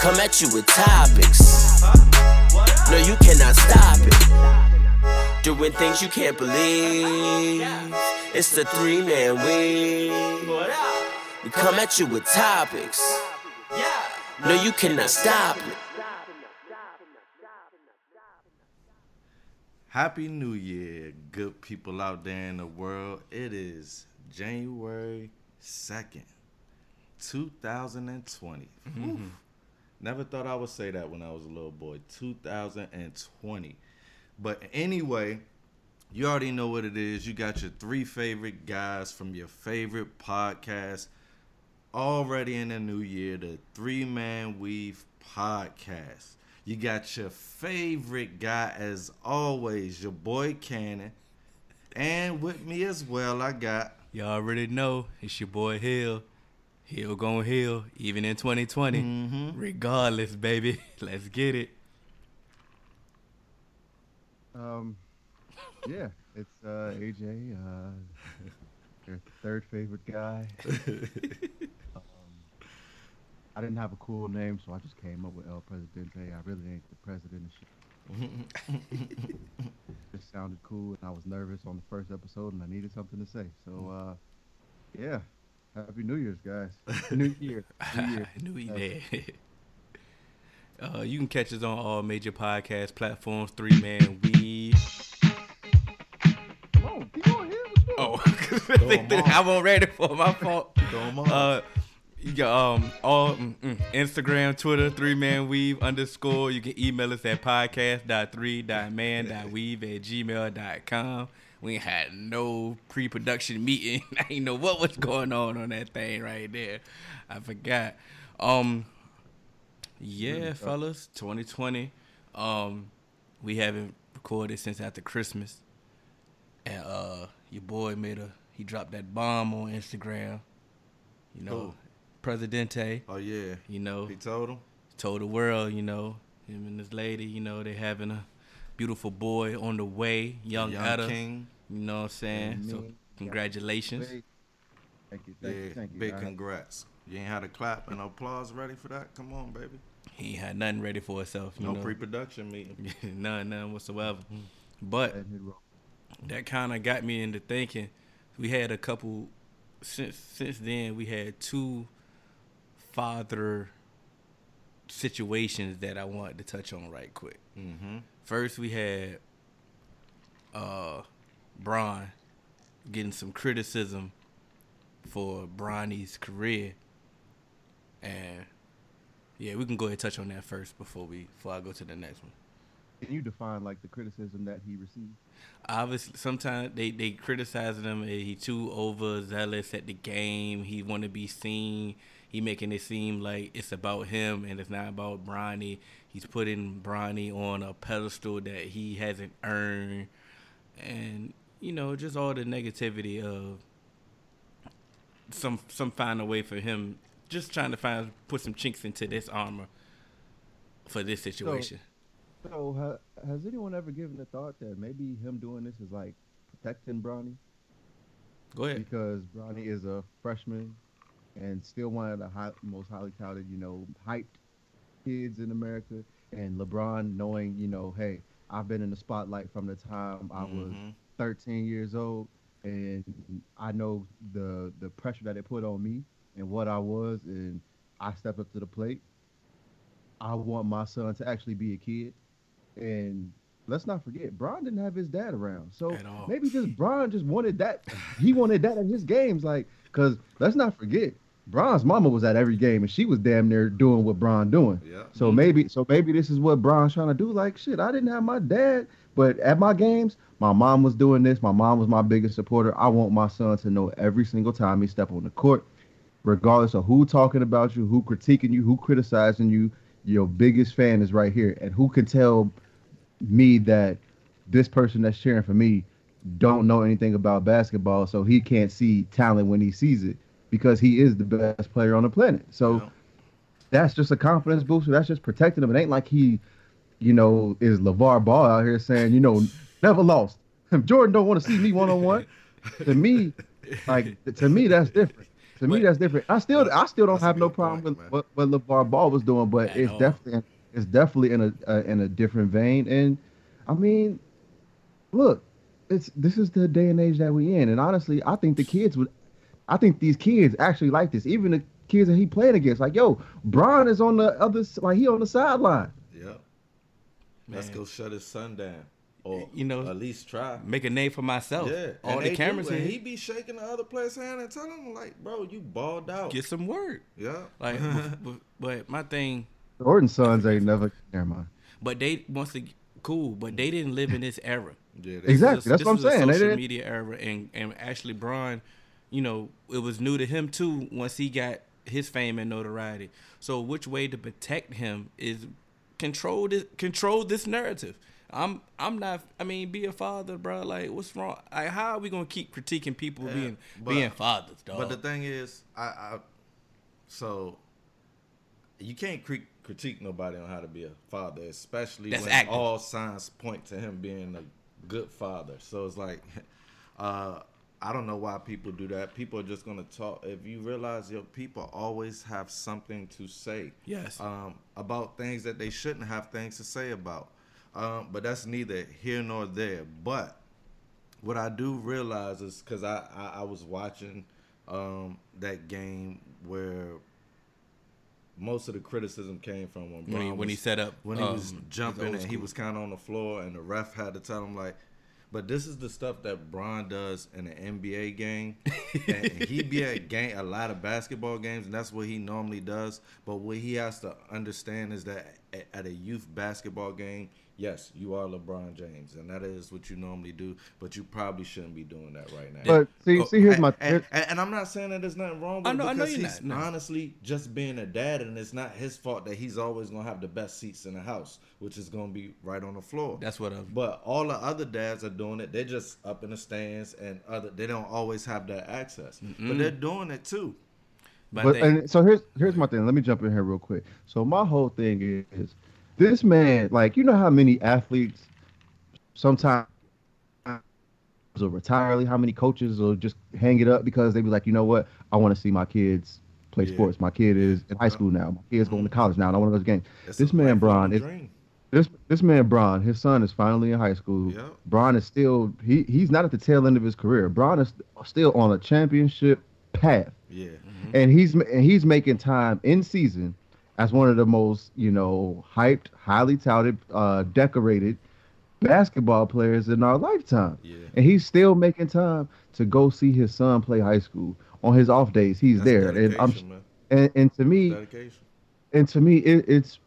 Come at you with topics. No, you cannot stop it. Doing things you can't believe. It's the three man week. We come at you with topics. No, you cannot stop it. Happy New Year, good people out there in the world. It is January 2nd, 2020. Mm-hmm. Never thought I would say that when I was a little boy. 2020. But anyway, you already know what it is. You got your three favorite guys from your favorite podcast already in the new year, the Three Man Weave podcast. You got your favorite guy, as always, your boy Cannon. And with me as well, I got. Y'all already know it's your boy Hill. Hill gon' heal, even in 2020. Mm-hmm. Regardless, baby. Let's get it. Um, yeah, it's uh, AJ, uh, your third favorite guy. I didn't have a cool name, so I just came up with El Presidente. I really ain't the president of shit. it sounded cool, and I was nervous on the first episode, and I needed something to say. So, uh, yeah, Happy New Year's, guys. New Year. New Year. New Year. uh, you can catch us on all major podcast platforms. Three Man We. Come on, keep on here. Oh, I wasn't ready for my fault. Uh, you got um all mm, mm, Instagram, Twitter, three man weave underscore. You can email us at podcast.3.man.weave at gmail.com. We had no pre production meeting. I didn't know what was going on on that thing right there. I forgot. Um yeah, fellas, 2020. Um we haven't recorded since after Christmas. And uh your boy made a he dropped that bomb on Instagram. You know, Presidente. Oh yeah. You know. He told him. Told the world, you know, him and this lady, you know, they having a beautiful boy on the way, young, young Etta. King. You know what I'm saying? So congratulations. Thank you. Thank yeah, you. Thank you. Big congrats. You ain't had a clap and applause ready for that? Come on, baby. He ain't had nothing ready for himself. no know? pre-production meeting. none, none whatsoever. But that kind of got me into thinking. We had a couple since since then. We had two father situations that I wanted to touch on right quick. Mm-hmm. First, we had uh, Bron getting some criticism for Bronny's career, and yeah, we can go ahead and touch on that first before we before I go to the next one. Can you define like the criticism that he received? Obviously, sometimes they they criticizing him. He too overzealous at the game. He want to be seen he making it seem like it's about him and it's not about Bronny. He's putting Bronny on a pedestal that he hasn't earned, and you know just all the negativity of some some find a way for him just trying to find put some chinks into this armor for this situation. So, so ha, has anyone ever given the thought that maybe him doing this is like protecting Bronny? Go ahead. Because Bronny is a freshman and still one of the high, most highly touted, you know, hyped kids in America. And LeBron knowing, you know, hey, I've been in the spotlight from the time I was mm-hmm. 13 years old, and I know the the pressure that it put on me and what I was, and I stepped up to the plate. I want my son to actually be a kid, and let's not forget, Bron didn't have his dad around, so maybe just Bron just wanted that. he wanted that in his games, like because let's not forget, Bron's mama was at every game and she was damn near doing what Bron doing. Yeah. So mm-hmm. maybe so maybe this is what Bron's trying to do. Like shit, I didn't have my dad, but at my games, my mom was doing this. My mom was my biggest supporter. I want my son to know every single time he step on the court, regardless of who talking about you, who critiquing you, who criticizing you, your biggest fan is right here. And who can tell me that this person that's cheering for me don't know anything about basketball, so he can't see talent when he sees it because he is the best player on the planet. So Yeah. that's just a confidence booster. That's just protecting him. It ain't like he, you know, is LeVar Ball out here saying, you know, never lost. Jordan don't want to see me one on one, to me, like to me that's different. To me that's different. I still I still don't have no problem point, with man. what, what LeVar Ball was doing, but At it's all. definitely it's definitely in a uh, in a different vein. And I mean, look, it's this is the day and age that we in, and honestly, I think the kids would, I think these kids actually like this. Even the kids that he playing against, like yo, Bron is on the other, like he on the sideline. Yep. Let's go shut his son down, or You know, at least try. Make a name for myself. Yeah, All and the they cameras do, and here. he be shaking the other player's hand and telling him like, "Bro, you balled out." Get some work. yeah, Like, but, but my thing, Jordan's sons ain't never. Never mind. but they once again cool, but they didn't live in this era. yeah, Exactly. is- That's this what I'm is a saying. They Social didn't- media era, and and Ashley Bron, you know, it was new to him too. Once he got his fame and notoriety, so which way to protect him is control this control this narrative. I'm I'm not. I mean, be a father, bro. Like, what's wrong? Like, how are we gonna keep critiquing people Yeah, being but- being fathers, dog? But the thing is, I, I so you can't cri- critique nobody on how to be a father, especially That's when acting. all signs point to him being a good father. So it's like, uh, I don't know why people do that. People are just gonna talk. If you realize your people always have something to say, Yes. um, about things that they shouldn't have things to say about. Um, but that's neither here nor there. But what I do realize is because I, I I was watching um, that game where most of the criticism came from when when he Bron when he set up when he um, was jumping old and he was kind of on the floor and the ref had to tell him like but this is the stuff that Bron does in an NBA game. and he be at game a lot of basketball games, and that's what he normally does. But what he has to understand is that at a youth basketball game, yes, you are LeBron James, and that is what you normally do. But you probably shouldn't be doing that right now. But see, Oh, see, here's my. And, and, and I'm not saying that there's nothing wrong with I know- it I know because you're he's not, no. honestly just being a dad, and it's not his fault that he's always gonna have the best seats in the house, which is gonna be right on the floor. That's what I'm. But all the other dads are doing it. They're just up in the stands, and other they don't always have that access, but they're doing it too. But, But they- and so here's here's my thing. Let me jump in here real quick. So my whole thing is this man, like you know how many athletes sometimes will retire early, how many coaches will just hang it up because they be like, you know what, I want to see my kids play Yeah. sports. My kid is in high school now. My kid's going to college now, and I want to go to games. This man Bron is this this man Bron, his son is finally in high school. Yep. Bron is still he he's not at the tail end of his career. Bron is still on a championship path Yeah, and he's and he's making time in season as one of the most you know hyped, highly touted, uh, decorated basketball players in our lifetime. Yeah. And he's still making time to go see his son play high school on his off days. He's That's there, and I'm man. and, and to me, Dedication. and to me, it, it's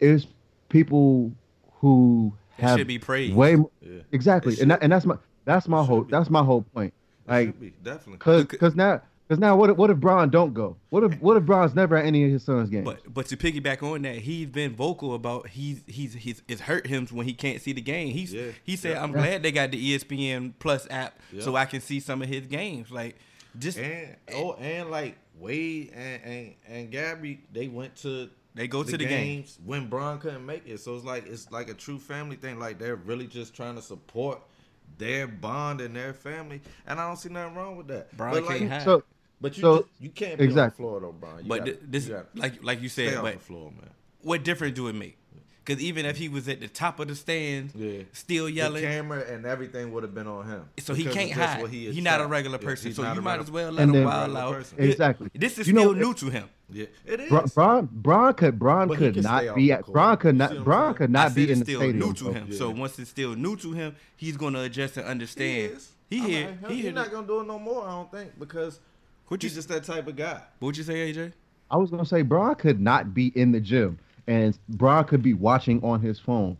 it's people who It have should be praised. way mo- Yeah, exactly, and that, and that's my that's my whole be. that's my whole point. It Like definitely. Cause, cause now, cause now, what if, what if Bron don't go? What if, what if Bron's never at any of his son's games? But but to piggyback on that, he's been vocal about he's he's he's it's hurt him when he can't see the game. He's Yeah. he said Yeah. I'm glad they got the ESPN Plus app so I can see some of his games. Like just And oh, and like Wade and and, and Gabby, they went to They go to the games when Bron couldn't make it. So it's like it's like a true family thing. Like they're really just trying to support their bond and their family, and I don't see nothing wrong with that. Bron but like, can't hide. so, but you So- just, you can't be on the floor though, Brian. You but gotta- this you like like you stay said, on but the floor, man. what difference do it make? Because even if he was at the top of the stands, Yeah. still yelling, The camera and everything would have been on him. so he can't hide. what he He's not a regular person, he's so you might as well let And him then- wild Regular out. person. It- Exactly. This is You know, still it- new to him. Yeah, it is. Bra- Bron, Bron could, Bron But could not be the at, court. Bron could not, what I'm Bron saying? could not be it's in the still stadium. new to bro. him. So once it's still new to him, he's gonna adjust and He understand. is. He I'm here. He's here. not gonna do it no more. I don't think because What you he's just that type of guy. What would you say, AJ? I was gonna say Bron could not be in the gym, and Bron could be watching on his phone,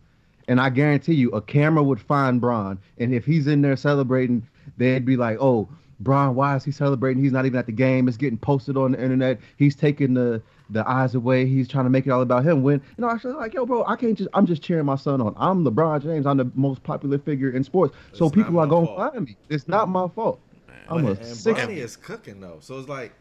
and I guarantee you, a camera would find Bron, and if he's in there celebrating, they'd be like, "Oh, Bron, why is he celebrating? He's not even at the game. It's getting posted on the internet. He's taking the the eyes away. He's trying to make it all about him. When you know, actually, like, yo, bro, I can't just. I'm just cheering my son on. I'm LeBron James. I'm the most popular figure in sports. So people are going to find me. It's not my fault. I'm a and. Bronny is cooking though, so it's like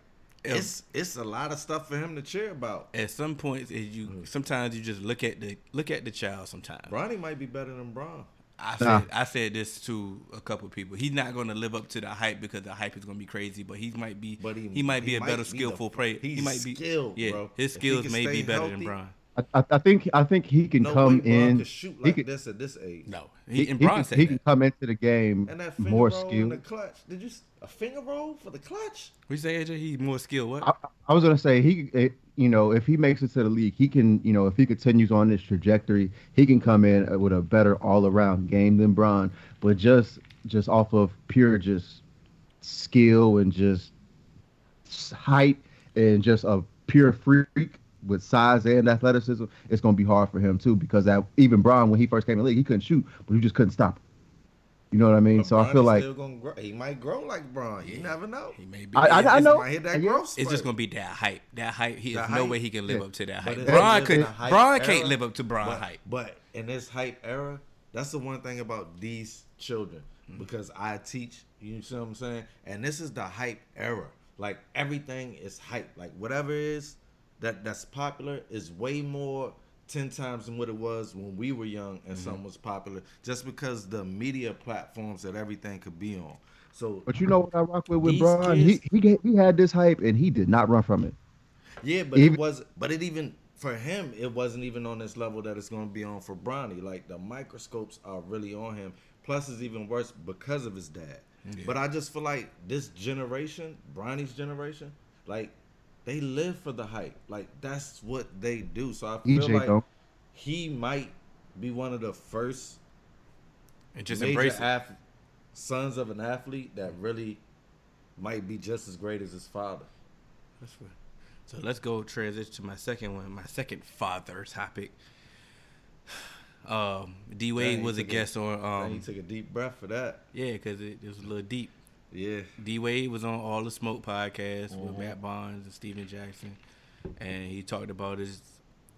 it's it's a lot of stuff for him to cheer about. At some points, is you Mm. sometimes you just look at the look at the child. Sometimes Bronny might be better than Bron. I said I said this to a couple people. He's not going to live up to the hype because the hype is going to be crazy. But he might be. But he- he, might be he a might better be the- skillful player. He might be skilled, Yeah, bro. his skills may be better than Bron. I, I, I think I think he can No come in. could shoot he can, this at this age. No, he, he, and he Bron can, said he can come into the game And that more roll in the clutch. Did you a finger roll for the clutch? We say AJ, he's more skilled. What? I, I was gonna say he, it, you know, if he makes it to the league, he can, you know, if he continues on this trajectory, he can come in uh, with a better all-around game than Bron. But just, just off of pure just skill and just height and just a pure freak with size and athleticism, it's gonna be hard for him too. Because that even Bron, when he first came in the league, he couldn't shoot, but he just couldn't stop. him. You know what I mean? But so I feel like gonna grow. he might grow like Bron. You never know. he may be. I- I- I He know. might hit that growth It's spurt. just gonna be that hype. That hype. He The has no way he can live Yeah. up to that But hype. it- Bron could. the hype Bron era, can't live up to Bron but, hype. But in this hype era, that's the one thing about these children Mm-hmm. because I teach. You see what I'm saying? And this is the hype era. Like everything is hype. Like whatever is that that's popular is way more ten times than what it was when we were young and Mm-hmm. something was popular. Just because the media platforms that everything could be on. So But you know what I rock with with These Bron? He kids- he ga- he had this hype and he did not run from it. Yeah, but Even- it was, but it even for him, it wasn't even on this level that it's going to be on for Bronny. Like the microscopes are really on him. Plus, it's even worse because of his dad. But I just feel like this generation, Bronny's generation, like they live for the hype. Like that's what they do. So I feel EJ like don't. he might be one of the first And just major embrace it. ath- sons of an athlete that really might be just as great as his father. That's what- So let's go transition to my second one, my second father topic. Um, D Wade was a took a- guest on. Man, he Um, took a deep breath for that. yeah, because it, it was a little deep. Yeah. D Wade was on All the Smoke podcast with Mhm. Matt Barnes and Stephen Jackson, and he talked about his,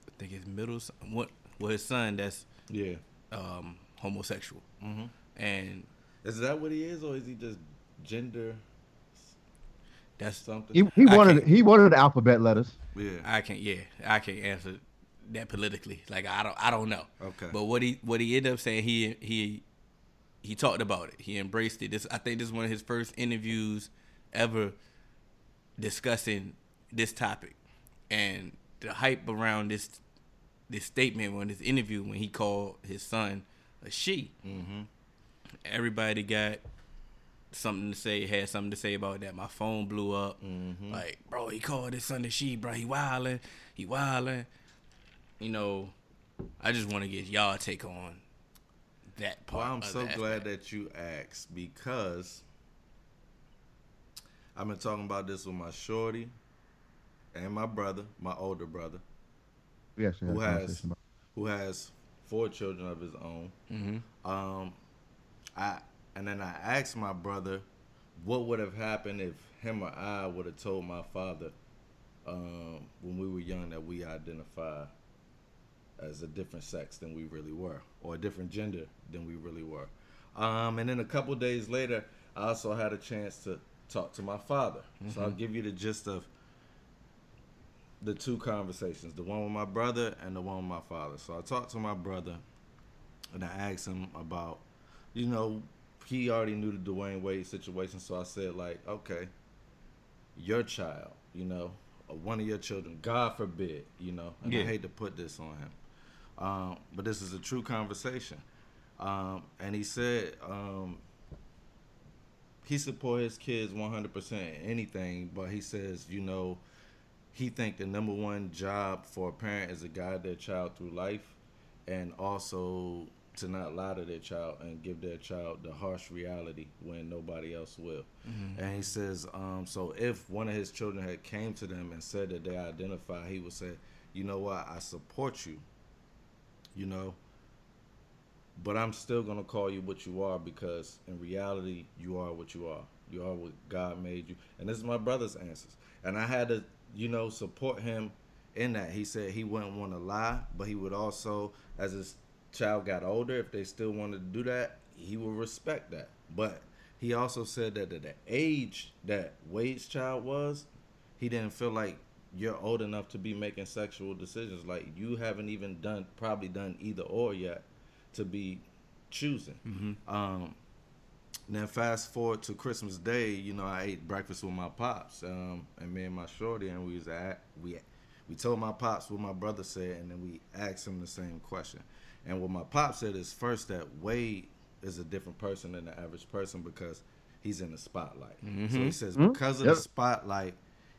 I think his middle son, what, well his son that's Yeah. um, homosexual, Mm-hmm. and Is that what he is, or is he just gender that's something? He, he wanted he wanted the alphabet letters. yeah. I can't. Yeah, I can't answer that politically. Like I don't. I don't know. Okay. But what he what he ended up saying, he he he talked about it. He embraced it. This I think this is one of his first interviews ever discussing this topic, and the hype around this this statement when this interview when he called his son a she. mm-hmm. Everybody got something to say. Had something to say about that. My phone blew up. Mm-hmm. Like, bro, he called his son a she, bro. He wildin'. He wildin'. You know, I just want to get y'all take on that Well. I'm of so the glad aspect. that you asked because I've been talking about this with my shorty and my brother, my older brother, We Who has? who has four children of his own. Mhm. Um, I and then I asked my brother, what would have happened if him or I would have told my father, um, when we were young that we identify as a different sex than we really were, or a different gender than we really were. Um, and then a couple days later, I also had a chance to talk to my father. So I'll give you the gist of the two conversations, the one with my brother and the one with my father. So I talked to my brother and I asked him about, you know, he already knew the Dwyane Wade situation. So I said, like, okay, your child, you know, or one of your children, God forbid, you know, and I hate to put this on him, um, but this is a true conversation. Um, and he said um, he support his kids 100% in anything, but he says, you know, he think the number one job for a parent is to guide their child through life and also to not lie to their child and give their child the harsh reality when nobody else will. And he says, um, so if one of his children had came to them and said that they identify, he would say, you know what, I support you. You know, but I'm still gonna call you what you are because in reality, you are what you are. You are what God made you, and this is my brother's answers. And I had to, you know, support him in that. He said he wouldn't want to lie, but he would also, as his child got older, if they still wanted to do that, he would respect that. But he also said that at the age that Wade's child was, he didn't feel like you're old enough to be making sexual decisions. Like you haven't even done probably done either or yet to be choosing. Mm-hmm. Um, then fast forward to Christmas Day, you know, I ate breakfast with my pops, um, and me and my shorty, and we was at we we told my pops what my brother said, and then we asked him the same question. And what my pop said is first that Wade is a different person than the average person because he's in the spotlight. So he Mhm. says Mhm. because of Yep. the spotlight,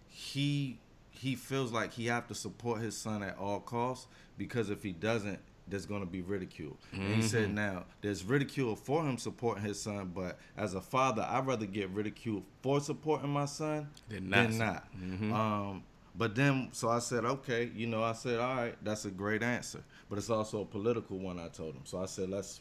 he he feels like he have to support his son at all costs because if he doesn't, there's going to be ridicule. And he said now there's ridicule for him supporting his son, but as a father, I'd rather get ridiculed for supporting my son Than than not. not. Mhm. Um, but then, so I said, okay, you know, I said, all right, that's a great answer, but it's also a political one. I told him, so I said, let's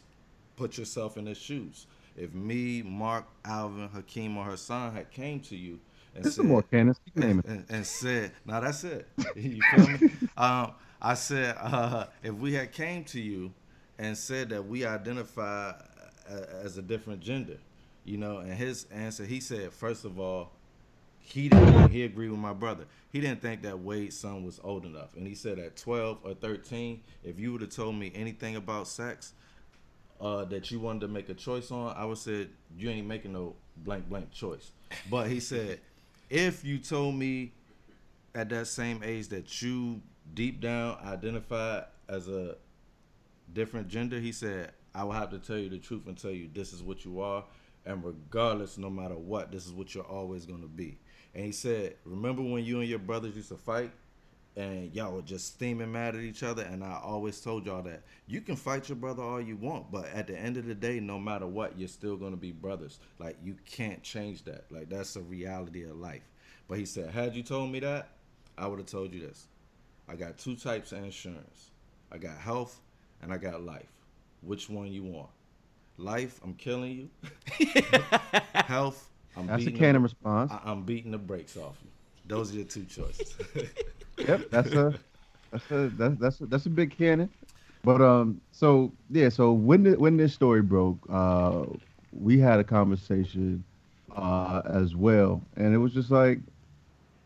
put yourself in his shoes. If me, Mark, Alvin, Hakeem, or Hassan had came to you and This is said, more Candace. And, naming. and, and said, "No, that's it." you feel me? Um, I said, uh, if we had came to you and said that we identify as a different gender, you know, and his answer, he said, first of all, he didn't. He agreed with my brother. He didn't think that Wade's son was old enough, and he said at 12 or 13, if you would have told me anything about sex, uh, that you wanted to make a choice on, I would said you ain't making no blank blank choice. But he said, if you told me at that same age that you deep down identify as a different gender, he said, I will have to tell you the truth and tell you this is what you are, and regardless, no matter what, this is what you're always gonna be. And he said, remember when you and your brothers used to fight? And y'all were just steaming mad at each other. And I always told y'all that you can fight your brother all you want, but at the end of the day, no matter what, you're still gonna be brothers. Like you can't change that. Like that's a reality of life. But he said, had you told me that, I would have told you this. I got two types of insurance. I got health and I got life. Which one you want? Life, I'm killing you. health, I'm That's a beating canon the, response. I, I'm beating the brakes off you. Those are your two choices. yep, that's a that's a that's that's a, that's a big cannon. But um, so yeah, so when the, when this story broke, uh, we had a conversation uh as well, and it was just like,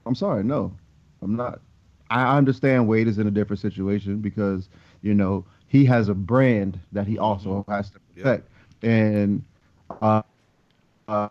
I'm sorry, no, I'm not. I understand Wade is in a different situation because you know he has a brand that he also has to Yeah. protect, and uh, uh,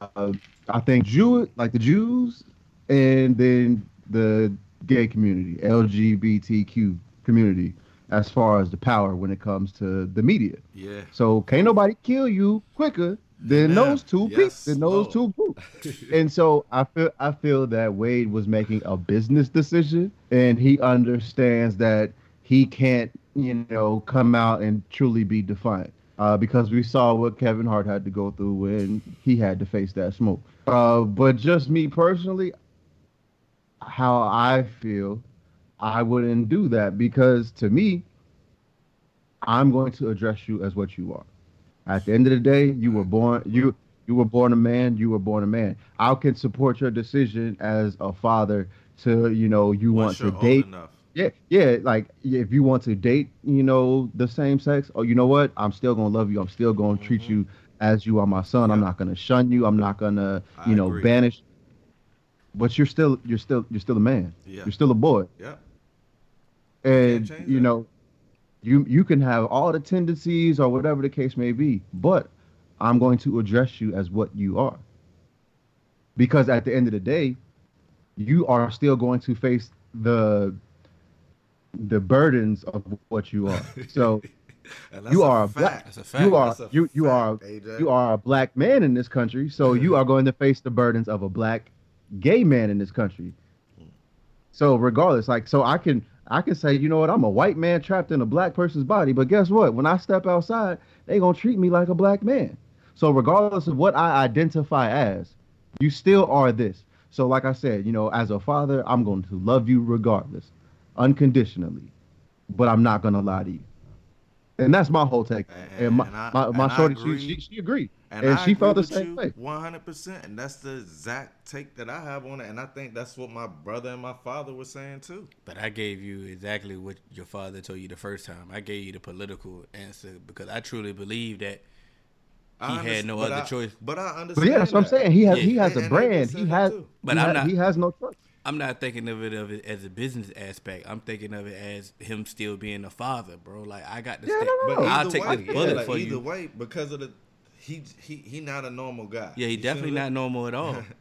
uh, I think Jew like the Jews and then the gay community, LGBTQ community, as far as the power when it comes to the media. yeah. So can't nobody kill you quicker than Yeah. those two Yes, peeps, than those Lord. two groups. and so I feel I feel that Wade was making a business decision, and he understands that he can't, you know, come out and truly be defiant. Uh, because we saw what Kevin Hart had to go through when he had to face that smoke. Uh, but just me personally, how I feel, I wouldn't do that because to me, I'm going to address you as what you are. At the end of the day, you were born you you were born a man, you were born a man. I can support your decision as a father to, you know, you Once want to date enough. yeah, yeah, like if you want to date, you know, the same sex, oh, you know what? I'm still gonna love you. I'm still gonna treat Mhm. you as you are my son. I'm not gonna shun you. I'm not gonna, I you know, agree. banish. But you're still, you're still, you're still a man. Yeah. You're still a boy, Yep. and you know, you you can have all the tendencies or whatever the case may be, but I'm going to address you as what you are. Because at the end of the day, you are still going to face the the burdens of what you are. So you are a black. That's a fact. you are you you are AJ. you are a black man in this country. So you are going to face the burdens of a black gay man in this country. So regardless, like so I can I can say, you know what, I'm a white man trapped in a black person's body, but guess what? When I step outside, they gonna treat me like a black man. So regardless of what I identify as, you still are this. So like I said, you know, as a father, I'm going to love you regardless, unconditionally. But I'm not gonna lie to you. and that's my whole take. And- And, my I- my, my and shorty, she she agreed, And, and, I she felt the agree with same you way. 100%. And that's the exact take that I have on it. And I think that's what my brother and my father were saying too. But I gave you exactly what your father told you the first time. I gave you the political answer because I truly believe that He had no other I- choice. But I But understand. yeah, that's what I'm saying. He has Yeah. he has And- a and brand. He has. But he, I'm ha- not- he has no choice. I'm not thinking of it of it as a business aspect. I'm thinking of it as him still being a father, bro. Like I got to Yeah, stay. no, no, But no. I'll take way, this yeah, bullet like, for either you. way, because of the he he he not a normal guy. Yeah, he You definitely not normal at all.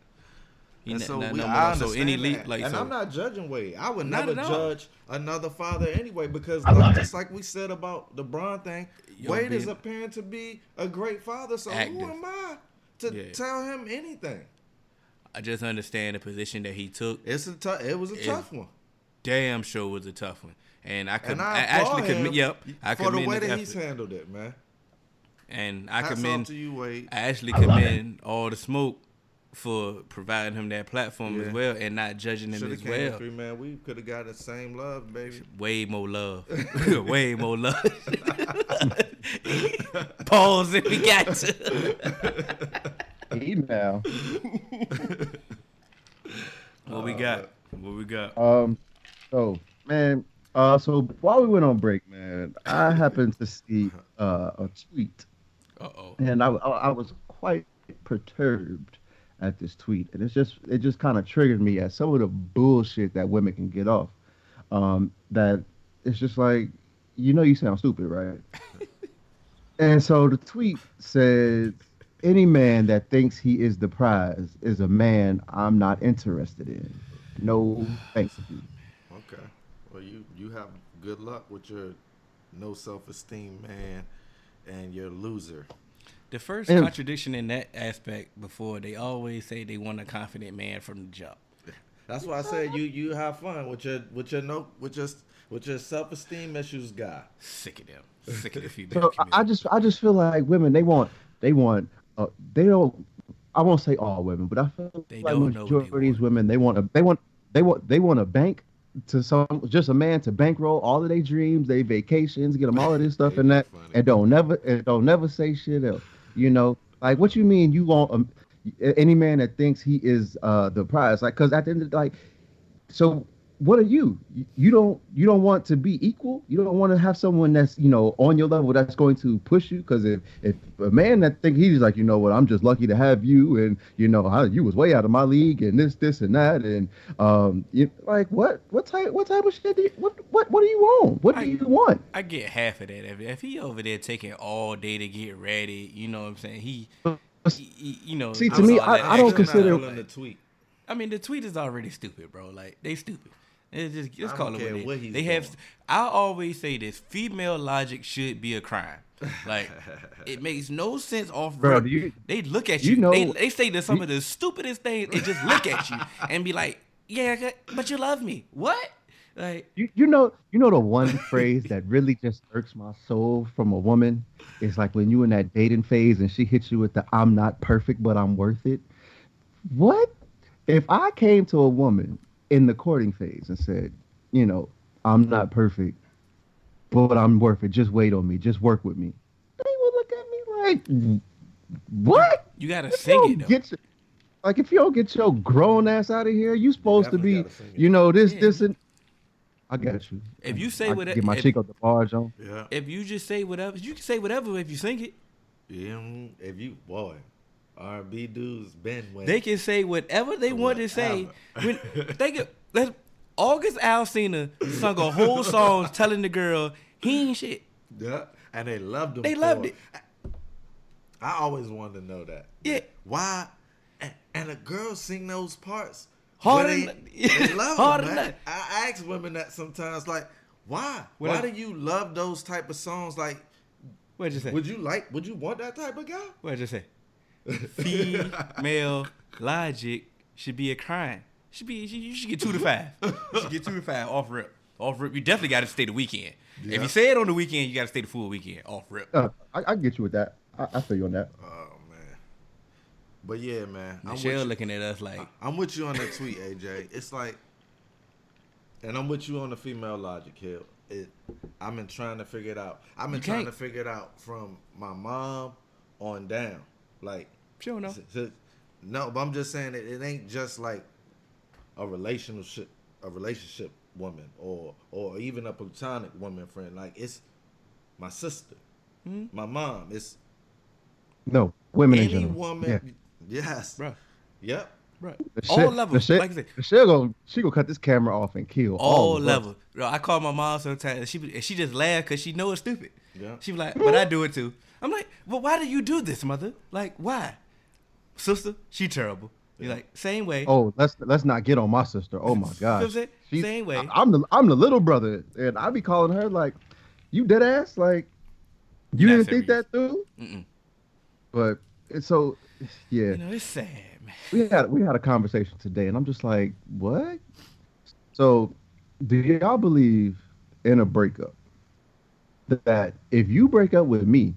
He And not, so not we, normal I at all. So understand any leap, that. like and so, I'm not judging Wade. I would Not never judge another father anyway because like, just like we said about the Bron thing, Yo, Wade is being- appearing to be a great father. So Active. who am I to Yeah. tell him anything? I just understand the position that he took. It's a tough. It was a It- tough one. Damn sure was a tough one, and I could And I, I, actually commit. Yep, I for the way his that he's handled it, man. And I Hats commend off to you, Wade. I actually commend all the smoke for providing him that platform Yeah. as well and not judging him Should as have came well. three man. We could have got the same love, baby. Way more love. Way more love. Pause if we got to. Email. What we got? What we got? Um, so man, uh, so while we went on break, man, I happened to see uh, a tweet, Uh oh. and I, I I was quite perturbed at this tweet, and it's just it just kind of triggered me at some of the bullshit that women can get off. Um, that it's just like, you know, you sound stupid, right? and so the tweet said, "Any man that thinks he is the prize is a man I'm not interested in. No, thank you." Okay. Well, you you have good luck with your no self esteem man and you're a loser. The first And- contradiction in that aspect before they always say they want a confident man from the jump. That's why I said you you have fun with your with your no with your with your self esteem issues guy. Sick of them. Sick of the female So I- community. I just I just feel like women they want they want uh, they don't I won't say all women, but I feel They like don't know majority of these women they want a they want they want they want a bank to some just a man to bankroll all of their dreams, their vacations, get them all of this stuff and that, Funny. and don't never and don't never say shit else. You know, like what you mean you want um, any man that thinks he is uh the prize, like because at the end of the, like so what are you You- don't you don't want to be equal you don't want to have someone that's you know on your level that's going to push you because if if a man that think he's like you know what i'm just lucky to have you and you know I, you was way out of my league and this this and that and um you like what what type what type of shit do you, what what what do you want what do I- you want I get half of that. If, if he over there taking all day to get ready, you know what I'm saying? He, he, he- you know. See, to me, I- I don't consider- the tweet. I mean, the tweet is already stupid, bro. Like they stupid. It's just just I call don't it what, what they, he's they have. doing. I always say this: female logic should be a crime. Like it makes no sense off. Bro, rip. do you- they look at you you. know- they, they say that some of the stupidest things and just look at you and be like, "Yeah, but you love me." What? Like you, you know you know the one phrase that really just irks my soul from a woman is like when you in that dating phase and she hits you with the I'm not perfect but I'm worth it. What if I came to a woman in the courting phase and said, you know, I'm not perfect, but I'm worth it. Just wait on me. Just work with me. They would look at me like, what? you gotta If sing don't it though. get your- like if you don't get your grown ass out of here, you supposed to be, gotta sing it. you know, this, Yeah. this, and I got you. If you say I what- can get my if- chick up the barge on. Yeah. If you just say whatever, you can say whatever if you sing it. Yeah. mm, If you boy, R&B dudes been. They can say whatever they want to say. When they get let's August Alsina sung a whole song telling the girl he ain't shit. Yeah, and they loved them. They loved it. I always wanted to know that. Yeah. Why? And, and the girls sing those parts. Harder they, they love harder them, than man. I ask women that sometimes, like, why? Why I- do you love those type of songs? Like, What'd you say? would you like? Would you want that type of guy? What'd you say? Female logic should be a crime. Should be you- you should get two to five. You should get two to five off rip. Off rip. You definitely got to stay the weekend. If you say it on the weekend, you got to stay the full weekend off rip. Uh, I, I get you with that. I, I feel you on that. Oh man. But yeah, man. I'm with Michelle looking at us like, I'm with you on the tweet, AJ. It's like, and I'm with you on the female logic, Hill. it. I've been trying to figure it out. I've been You trying can't. to figure it out from my mom on down. Like, She don't know. s- s- no, but I'm just saying it, it ain't just like a relationship, a relationship woman, or or even a platonic woman friend. Like it's my sister, Hmm? my mom. It's No, women in any general. woman. Yes. Bro, Yep. bro. The All shit- levels. the shit- like I said, the shit gonna she gonna cut this camera off and kill all of us. levels. Bro, I call my mom sometimes and she and she just laugh because she know it's stupid. Yeah. She be like, but I do it too. I'm like, well, why do you do this, mother? Like, why? Sister, she terrible. You're like, same way. Oh, let's let's not get on my sister. Oh my god. I'm gosh. saying? She's- Same way. I, am the I'm the little brother, and I be calling her like, "You dead ass." Like, you Not didn't think that through. Mm-mm. But so, yeah. You know, it's sad, man. we had we had a conversation today, and I'm just like, what? So, do y'all believe in a breakup? That if you break up with me,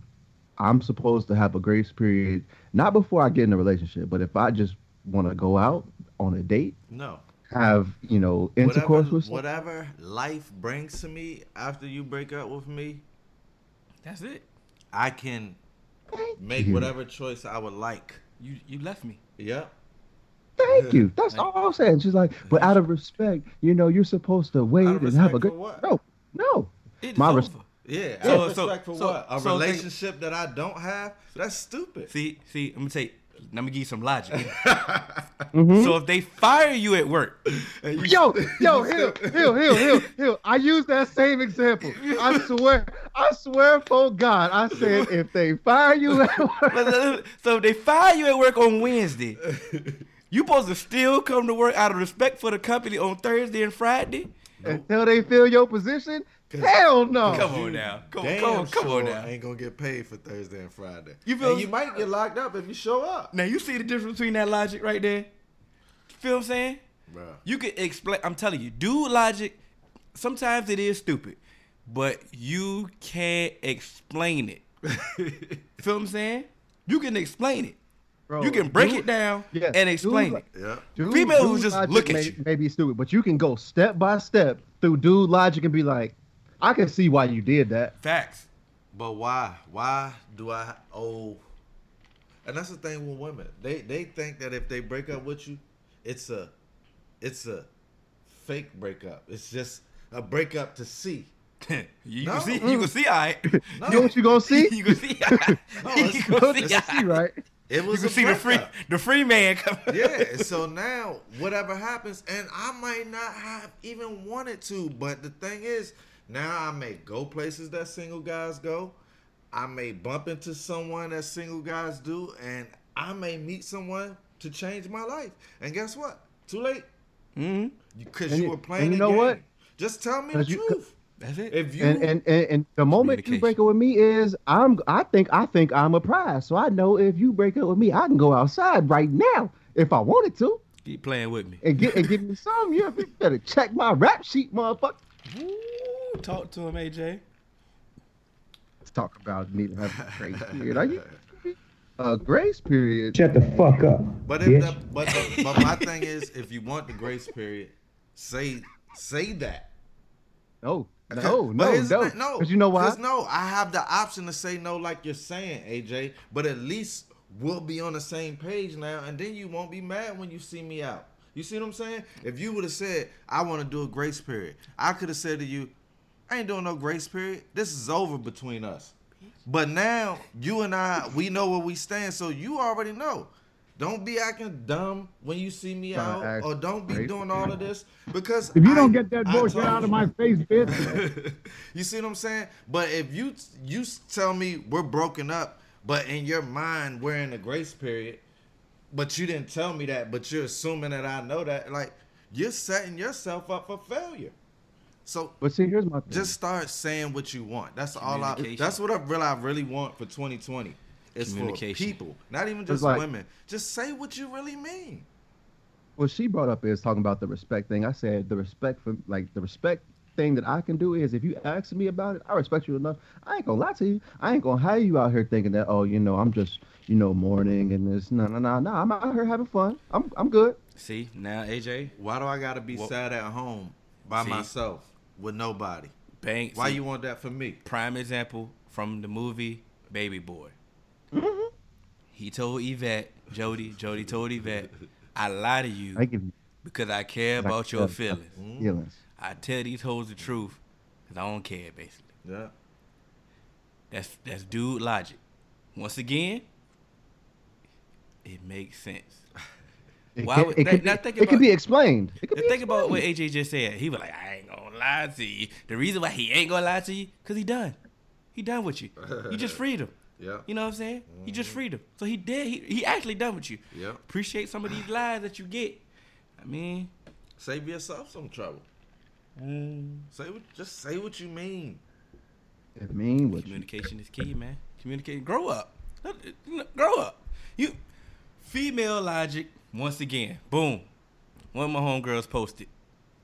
I'm supposed to have a grace period, not before I get in a relationship, but if I just want to go out on a date, No. have you know intercourse whatever, with someone, whatever life brings to me after you break up with me, That's it. I can make you. whatever choice I would like. You you left me. Yep. Thank you. That's all I'm saying. She's like, but out of respect, you know, you're supposed to wait and have a good. for what? No, no. It's My over. res- Yeah. So- so- for so- what? A so think- relationship that I don't have? That's stupid. See, see, I'm gonna take. Let me give you some logic. Mhm. So if they fire you at work, Yo, yo, Hill, Hill, Hill, Hill, Hill. I use that same example. I swear, I swear for God, I said if they fire you at work, so if they fire you at work on Wednesday, you supposed to still come to work out of respect for the company on Thursday and Friday. until they fill your position, hell no. Come on now, come on, Damn come on, come sure on now. I ain't gonna get paid for Thursday and Friday. You feel- and you might get locked up if you show up. Now you see the difference between that logic right there. Feel what I'm saying? Bro. You can explain. I'm telling you, dude logic. Sometimes it is stupid, but you can't explain it. Feel what I'm saying? You can explain it. Bro, you can break dude- it down yes, and explain dude, it. Yeah. Dude, Female who just look at may, you. may be stupid, but you can go step by step through dude logic and be like, I can see why you did that. Facts. But why? Why do I owe? And that's the thing with women. They they think that if they break up with you, it's a, it's a, fake breakup. It's just a breakup to see. you No. can see. You can see. I. No, You know what you gonna see? you can see. aight. No, you can see. see, right? it was. You can a see the free, the free man coming. yeah. So now, whatever happens, and I might not have even wanted to, but the thing is, now I may go places that single guys go. I may bump into someone that single guys do, and I may meet someone to change my life. And guess what? Too late. Mm-hmm. Because And you you- were playing and you know game. what? Just tell me the you- truth. That's it. If you and, and and and the moment you break up with me is I'm I think I think I'm a prize. So I know if you break up with me, I can go outside right now if I wanted to Keep playing with me. and get and give me some. You better check my rap sheet, motherfucker. Ooh, talk to him, AJ. Let's talk about me to have a grace period. Are you a grace period? Shut the fuck up. But if bitch. the, but the, but my thing is, if you want the grace period, say say that. No, no, no, no. no. Because you know why? 'Cause no, I have the option to say no, like you're saying, AJ. But at least we'll be on the same page now, and then you won't be mad when you see me out. You see what I'm saying? If you would have said, "I want to do a grace period," I could have said to you, "I ain't doing no grace period. This is over between us." But now you and I, we know where we stand, so you already know. Don't be acting dumb when you see me Trying out, or don't be crazy. doing all of this because If you I- don't get that I bullshit out of you. my face, bitch. you see what I'm saying? But if you you tell me we're broken up, but in your mind we're in a grace period, but you didn't tell me that, but you're assuming that I know that, like you're setting yourself up for failure. So But see, here's my thing. just start saying what you want. That's all I. Communication. That's what I really, I really want for 2020. It's for Communication. people, not even just like- women. Just say what you really mean. what she brought up is talking about the respect thing. I said the respect for like the respect thing that I can do is if you ask me about it, I respect you enough. I ain't gonna lie to you. I ain't gonna have you out here thinking that oh you know I'm just you know mourning and this no no no no I'm out here having fun. I'm I'm good. See now, AJ, Why do I gotta be Well- sad at home by See? myself with nobody? Banks. Why you want that for me? prime example from the movie Baby Boy. Mm-hmm. He told Yvette, Jody, Jody told Yvette, I lie to you I give you because I care I about care your about feelings. feelings. I tell these hoes the truth because I don't care, basically. Yeah. That's that's dude logic. Once again, it makes sense. It, Why can, would- it, could, now be, think it could be explained. It could The be thing about what. AJ just said, he was like, I ain't gonna lie to you. The reason why he ain't gonna lie to you, cause he done. He done with you. You just freed him. Yeah. You know what I'm saying? You just mm-hmm. freed him. So he did. He, he actually done with you. Yeah. Appreciate some of these lies that you get. I mean, Save yourself some trouble. Mm. Say what, just say what you mean. It mean what you communication is key, man. Communicate. Grow up. Grow up. You female logic. Once again, boom. One of my homegirls posted.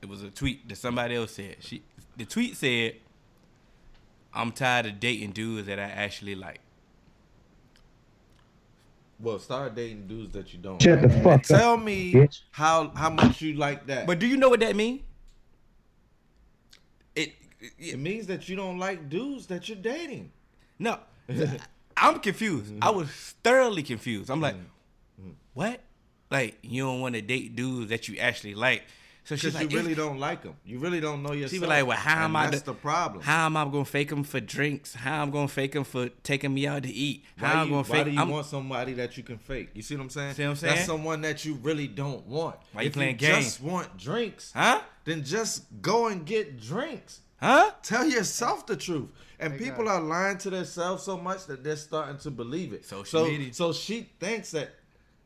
It was a tweet that somebody else said. She the tweet said, "I'm tired of dating dudes that I actually like." Well, start dating dudes that you don't. Shut the like. fuck up. Tell me bitch. how how much you like that. But do you know what that means? It, it it means that you don't like dudes that you're dating. no. I'm confused. I was thoroughly confused. I'm like, mm-hmm. what? Like you don't want to date dudes that you actually like. So she's like, you really don't like them. You really don't know yourself. She was like, "Well, how am And I? That's the problem. How am I gonna fake them for drinks? How am I'm gonna fake them for taking me out to eat? How Why, I'm you, gonna why fake? do you I'm- want somebody that you can fake? You see what I'm saying? See what I'm saying? That's saying? someone that you really don't want. Why you if playing you games? just want drinks, huh? then just go and get drinks. Huh? Tell yourself the truth. And people are lying to themselves so much that they're starting to believe it. Social so, media. so she thinks that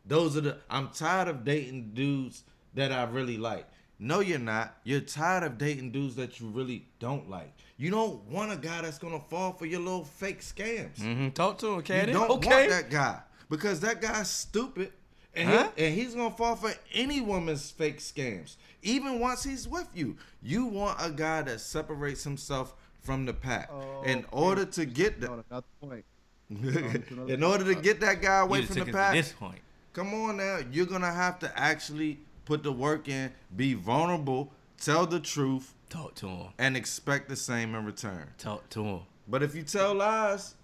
those are the I'm tired of dating dudes that I really like. No, you're not. You're tired of dating dudes that you really don't like. You don't want a guy that's gonna fall for your little fake scams. Mm-hmm. Talk to him, You don't okay. want that guy because that guy's stupid, and he- and he's gonna fall for any woman's fake scams. Even once he's with you, you want a guy that separates himself from the pack. In Okay. order to get On the, another point. in order to get that guy away from the pack, this point. Come on now, you're gonna have to actually put the work in, be vulnerable, tell the truth, Talk to him. and expect the same in return. Talk to him. But if you tell lies,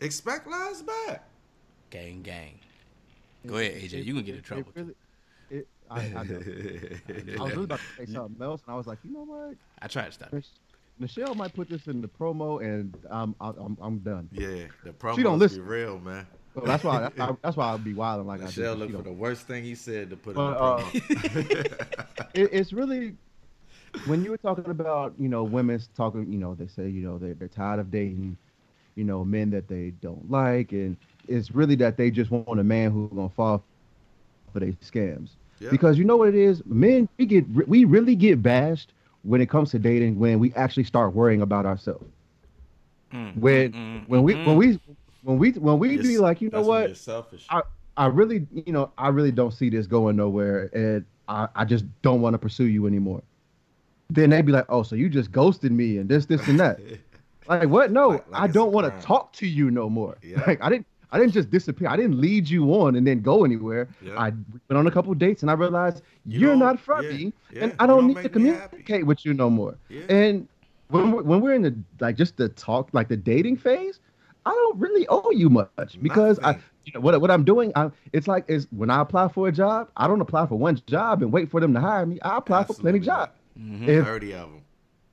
expect lies back. Gang, gang. Go ahead, AJ. You can get in trouble. It really, it, I, I, know. I was really about to say something else, and I was like, you know what? I tried to stop. Mich- Michelle might put this in the promo, and I'm I'm, I'm done. Yeah, the promo She don't be listen. real, man. So that's why that's, why- that's why I'll be wilding like Michelle I do. looked She for the worst thing he said to put But, in uh, the promo. it, it's really when you were talking about you know women's talking you know they say you know they're, they're tired of dating you know men that they don't like and it's really that they just want a man who's gonna fall for their scams Yeah. because you know what it is men we get we really get bashed when it comes to dating when we actually start worrying about ourselves Mm, when mm, when we mm. when we when we when we be like you know what You're selfish. I, I really, you know, I really don't see this going nowhere, and I, I just don't want to pursue you anymore. Then they'd be like, "Oh, so you just ghosted me and this, this, and that." like, what? No, Like- like I don't want to talk to you no more. Yeah. Like, I didn't, I didn't just disappear. I didn't lead you on and then go anywhere. Yeah. I went on a couple dates and I realized You are not for yeah, me, yeah, and I don't don't need to make me happy. communicate with you no more. And when we're, when we're in the like just the talk, like the dating phase, I don't really owe you much because I, you know, what what I'm doing, I, it's like is when I apply for a job, I don't apply for one job and wait for them to hire me. I apply for plenty Absolutely jobs. Mhm. Thirty of them.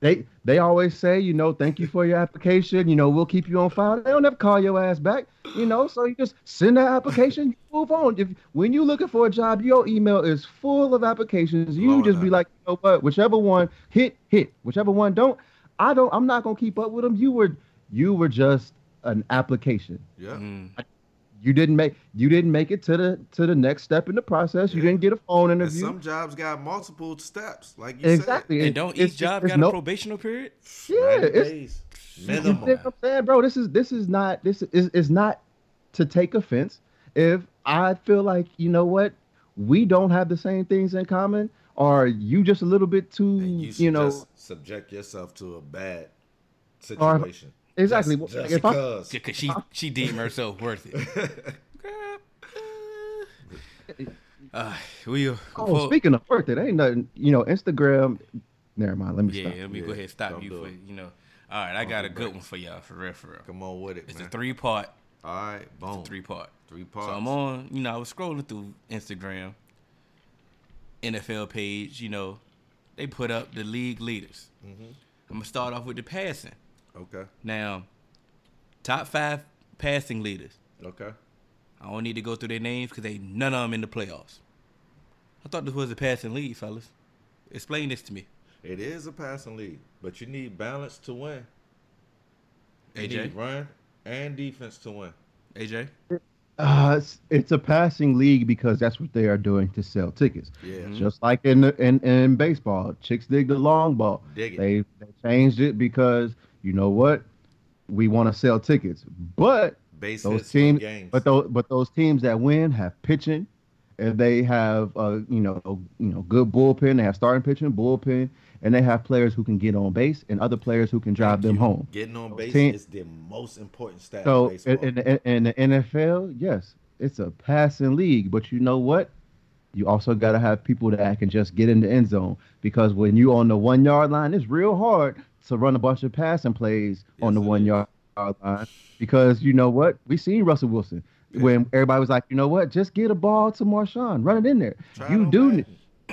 they they always say, you know, thank you for your application. You know, we'll keep you on file. They don't ever call your ass back. You know, so you just send that application, move on. If when you're looking for a job, your email is full of applications. You just be like, you know what, whichever one hit, hit. Whichever one don't, I don't. I'm not gonna keep up with them. You were you were just an application. Yeah. Mm. You didn't make you didn't make it to the to the next step in the process. You didn't get a phone And interview. some jobs got multiple steps, like you exactly. And don't each job got no- a probational period? Yeah, it's- days. You Minimum. I'm saying, bro? This is this is not this is is not to take offense. If I feel like you know what, we don't have the same things in common, or you just a little bit too, And you, you, know, subject yourself to a bad situation. Exactly. Just, just if I, because. Because she she deemed herself worth it. uh, we, oh, before- speaking of work, it ain't nothing. You know, Instagram. Never mind. Let me Yeah, stop. let me go ahead and stop you for it. you know. All right, I got a good one for y'all, for real, for real. Come on with it, It's man. a three part, All right, boom. three part. Three part. So I'm on, you know, I was scrolling through Instagram, NFL page, you know, they put up the league leaders. Mm-hmm. I'm gonna start off with the passing. Okay. Now, top five passing leaders. Okay. I don't need to go through their names because they none of them in the playoffs. I thought this was a passing league, fellas. Explain this to me. It is a passing league, but you need balance to win. You AJ? need run and defense to win. AJ, Uh, it's, it's a passing league because that's what they are doing to sell tickets. Yeah. Mhm. Just like in the, in in baseball, chicks dig the long ball. Dig it. They they changed it because you know what, we want to sell tickets. But Base those teams, games. but those but those teams that win have pitching, and they have uh you know you know good bullpen. They have starting pitching, bullpen, and they have players who can get on base and other players who can drive them home. Getting on base Team- is the most important stat So in in, in, in the NFL, yes, it's a passing league, but you know what? You also got to have people that can just get in the end zone because when you're on the one yard line, it's real hard to run a bunch of passing plays on the one is. yard line because you know what? We seen Russell Wilson when everybody was like, you know what? Just get a ball to Marshawn, run it in there. Try you do,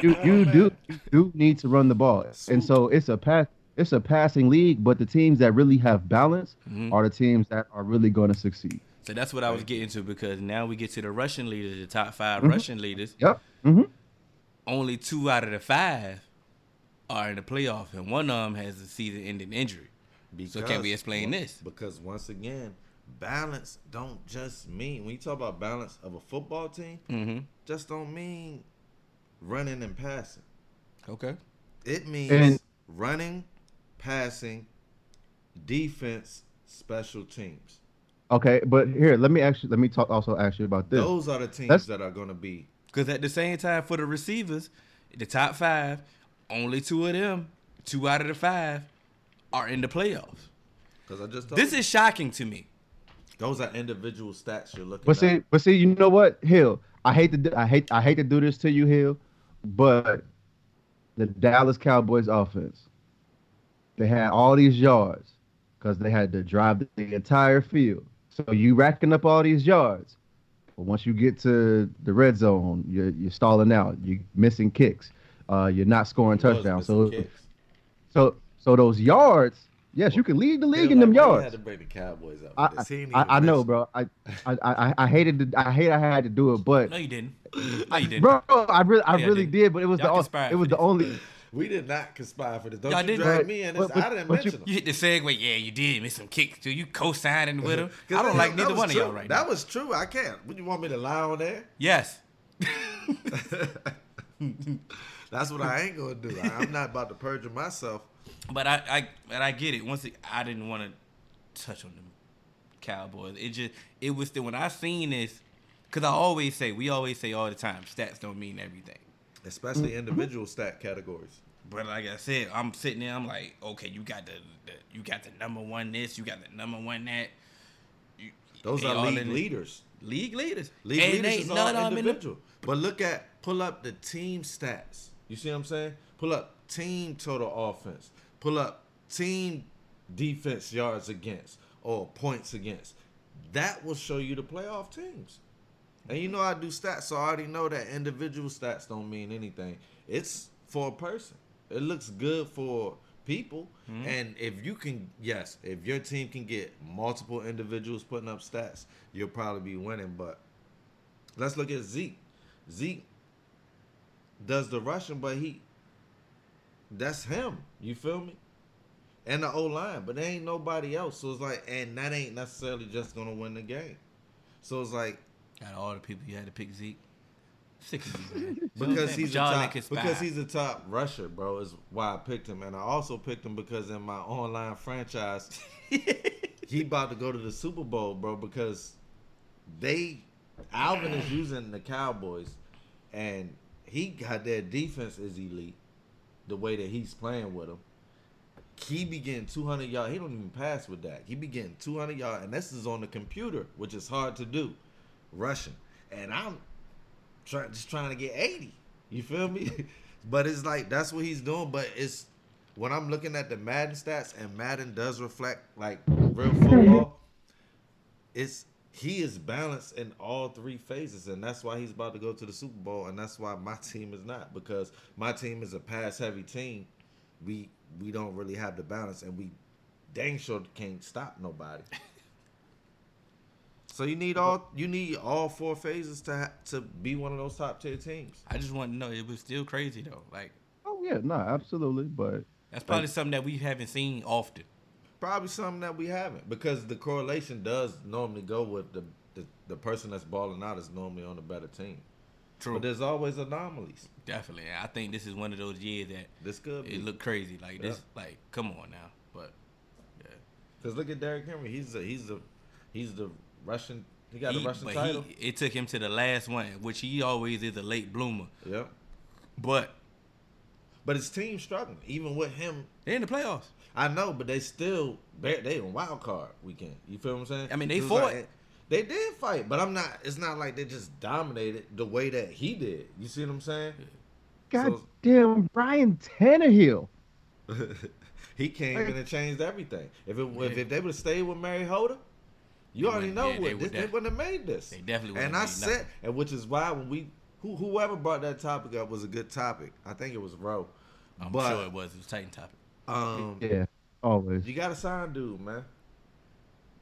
you, Try you do, you do need to run the ball, and so it's a pass. It's a passing league, but the teams that really have balance Mhm. are the teams that are really going to succeed. so that's what I was getting to because now we get to the rushing leaders, the top 5 Mhm. rushing leaders. Yep. hmm Only two out of the five are in the playoff, and one of them has a season-ending injury. So can we explain well, this? Because once again, balance don't just mean when you talk about balance of a football team, Mm-hmm. just don't mean running and passing. Okay. It means And- running, passing, defense, special teams. Okay, but here, let me actually let me talk also ask you about this. Those are the teams That's- that are going to be. Because at the same time, for the receivers, the top five, only two of them, two out of the five, are in the playoffs. Because I just told This you, is shocking to me. those are individual stats you're looking But at. see, but see, you know what, Hill? I hate to do, I hate I hate to do this to you, Hill, but the Dallas Cowboys offense, they had all these yards because they had to drive the entire field. So you racking up all these yards, but once you get to the red zone, you're you're stalling out. You're missing kicks. Uh, you're not scoring touchdowns. So kicks. so so those yards, yes, you can lead the league in them like why you yards. had to bring the Cowboys up. I, for this. He didn't I, I know, bro. I, I, I, I hated to, I hate I had to do it, but No, you didn't. No, you didn't. bro, I really, I Yeah, I really did. did, but it was Y'all the, it was the only. We did not conspire for this. Don't Y'all you didn't. drag But- me in this. but- I didn't but you- mention them. You hit the segue. Yeah, you did. Miss some kicks too. You co-signing with him. 'Cause I don't that- like neither was one of y'all right That now. was true. I can't. Would you want me to lie on there? Yes. That's what I ain't gonna do. I, I'm not about to perjure myself. But I, I, but I get it. Once it, I didn't want to touch on them Cowboys. It just, it was the when I seen this, because I always say, we always say all the time, stats don't mean everything. Especially individual stat categories. But like I said, I'm sitting there. I'm like, okay, you got the, the you got the number one this, you got the number one that. You, Those are league leaders. League leaders. League and leaders is all of them in the- individual. But look at pull up the team stats. You see what I'm saying? Pull up team total offense. Pull up team defense yards against or points against. That will show you the playoff teams. And you know I do stats, so I already know that individual stats don't mean anything. It's for a person. It looks good for people. Mm-hmm. And if you can, yes, if your team can get multiple individuals putting up stats, you'll probably be winning. But let's look at Zeke. Zeke does the rushing, but he that's him. You feel me? And the O line, but there ain't nobody else. So it's like, and that ain't necessarily just gonna win the game. So it's like Got all the people you had to pick Zeke. Sick of you, man. because he's a Y'all top, because he's a top rusher, bro. Is why I picked him, and I also picked him because in my online franchise, he about to go to the Super Bowl, bro. Because they Alvin is using the Cowboys, and he got that defense is elite. The way that he's playing with them, he be getting 200 yards. He don't even pass with that. He be getting 200 yards, and this is on the computer, which is hard to do, rushing. And I'm try, just trying to get 80. You feel me? but it's like that's what he's doing. But it's when I'm looking at the Madden stats, and Madden does reflect like real football, it's he is balanced in all three phases, and that's why he's about to go to the Super Bowl, and that's why my team is not because my team is a pass heavy team. We we don't really have the balance, and we dang sure can't stop nobody. so you need all you need all four phases to ha- to be one of those top tier teams. I just want to know it was still crazy though. Like Oh yeah, no, absolutely. But that's probably something that we haven't seen often. Probably something that we haven't because the correlation does normally go with the the, the person that's balling out is normally on a better team. True. But there's always anomalies. Definitely. I think this is one of those years that This could be. it looked crazy. Like this like come on now. But yeah. Because look at Derrick Henry. He's a, he's the he's the rushing. He got He- a rushing title. He, it took him to the last one, which he always is a late bloomer. yep. But But his team struggling. Even with him, they're in the playoffs. I know, but they still they they on wild card weekend. You feel what I'm saying? I mean, they It's fought. like- they did fight, but I'm not. It's not like they just dominated the way that he did. You see what I'm saying? So- goddamn, Ryan Tannehill. he came in and changed everything. If it if, if they would have stayed with Mariota, you They already know yeah, they what would this, they def- wouldn't have made this. they definitely And wouldn't I have made said, nothing. and which is why when we who, whoever brought that topic up was a good topic. I think it was Roe. I'm but sure it was. It was a Titan topic. Um, Yeah, always. you got to sign dude, man.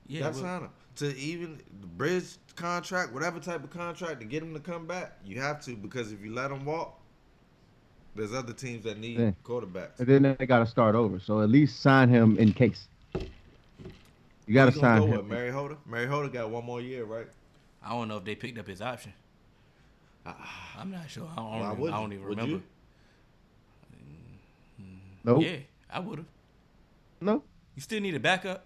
You Yeah. got to well, sign him to even the bridge contract, whatever type of contract to get him to come back. You have to because if you let him walk, there's other teams that need Yeah. quarterbacks. And then they got to start over. So at least sign him in case. You got to Who sign go him. with Mary Holder. Mariota got one more year, right? I don't know if they picked up his option. I'm not sure. I don't, Ah. Why even, I don't you? even Would remember. you? Nope. Yeah, I would have. No. You still need a backup.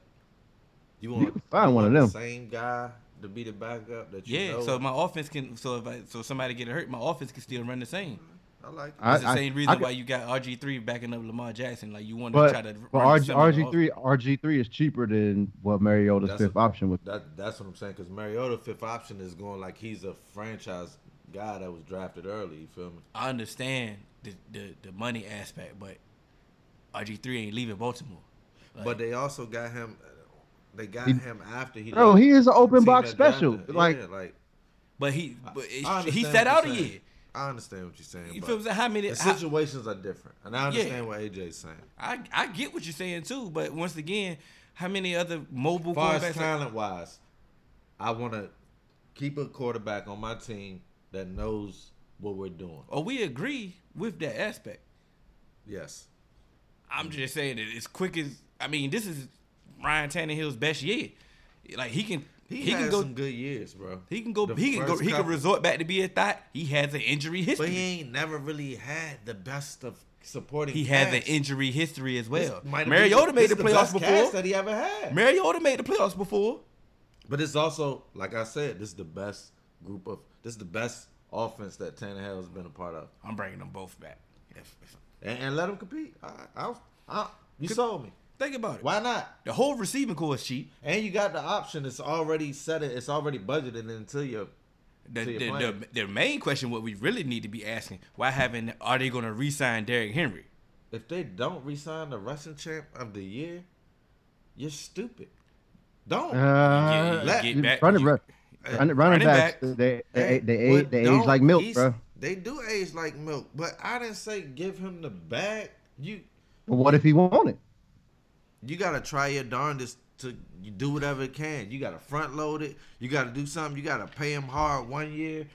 You want can find one of the them. Same guy to be the backup that you Yeah. know. So my offense can. So if I, so somebody get hurt, my offense can still run the same. I like. It. I- That's the same reason I why you got RG three backing up Lamar Jackson. Like you want to try to. but RG, some of the RG three RG three is cheaper than what Mariota's That's fifth a- option would. That that's what I'm saying. Because Mariota fifth option is going like he's a franchise guy that was drafted early. You feel me? I understand the, the the money aspect, but RG three ain't leaving Baltimore. Like, but they also got him. They got He- him after he. Bro, he is an open box special. him. Like yeah, like but he but I it, he what out a saying. year. I understand what you're saying. You but feel what How many? The how- situations are different, and I understand Yeah. what AJ's saying. I I get what you're saying too, but once again, how many other mobile As far as quarterbacks? talent wise, I want to keep a quarterback on my team that knows what we're doing. oh, we agree with that aspect. Yes. I'm just saying that as quick as I mean, this is Ryan Tannehill's best year. Like he can He, he, can go some good years, bro. he can go The he can go he can resort back to be a thought. He has an injury history. But he ain't never really had the best of supporting. He has an injury history as well. Mariota made the is playoffs cast before. that he ever had. Mariota made the playoffs before. But it's also, like I said, this is the best group of. This is the best offense that Tannehill has been a part of, I'm bringing them both back. If- if- and, and let them compete. I, I, I, you sold me. think about it. Why not? The whole receiving corps is cheap. And you got the option. It's already set. It. It's already budgeted into your. The, So you're the, the, the main question, what we really need to be asking, why haven't are they going to re-sign Derrick Henry? If they don't resign the rushing champ of the year, you're stupid. Don't. Uh, you let- get back- running, you- run, running, running running backs, backs. they they, Hey, they, they, but they age like milk, bro. They do age like milk, but I didn't say give him the bag. You But what if he wanted? you gotta try your darndest to do whatever it can. You gotta front load it. You gotta do something. You gotta pay him hard one year,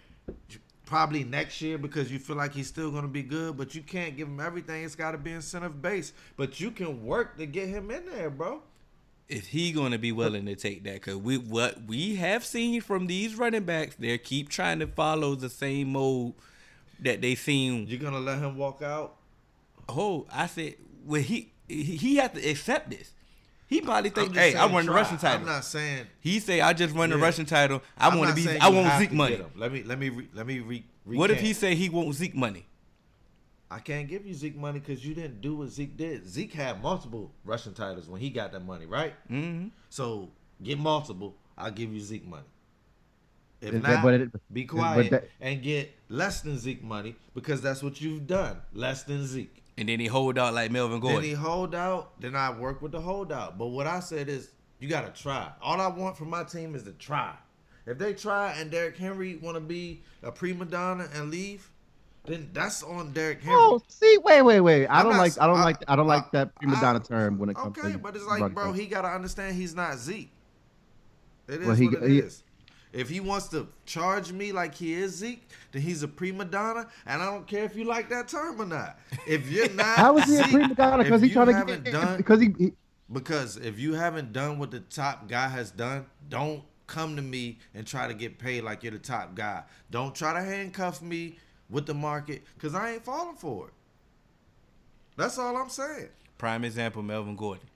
probably next year because you feel like he's still gonna be good. But you can't give him everything. It's gotta be incentive based. But you can work to get him in there, bro. Is he going to be willing to take that? Because we what we have seen from these running backs, they keep trying to follow the same mode that they seen. You're gonna let him walk out. Oh, I said, well, he he, he has to accept this. He probably think, hey, I run the. rushing title. I'm not saying he say, I just run the rushing title. I want to be, I want Zeke money. Let me let me re, let me re, What if he say he want Zeke money? I can't give you Zeke money because you didn't do what Zeke did. Zeke had multiple rushing titles when he got that money, right? Mm-hmm. So get multiple. I'll give you Zeke money. If Is not, but it- be but quiet that- and get less than Zeke money because that's what you've done. Less than Zeke. And then he hold out like Melvin Gordon. Then he hold out. Then I work with the holdout. But what I said is, you gotta try. All I want from my team is to try. If they try and Derrick Henry want to be a prima donna and leave, then that's on Derrick oh, Henry. Oh, see, wait, wait, wait. I I'm don't not like, I don't s- like, I don't like that prima I- donna term when it comes to. Okay, but it's like, bro, he gotta understand he's not Zeke. It is Well, he- what it is. He- If he wants to charge me like he is Zeke, then he's a prima donna, and I don't care if you like that term or not. If you're not, How is he a prima donna? Because he's you trying to haven't get done because he, he because if you haven't done what the top guy has done, don't come to me and try to get paid like you're the top guy. Don't try to handcuff me with the market because I ain't falling for it. That's all I'm saying. Prime example, Melvin Gordon.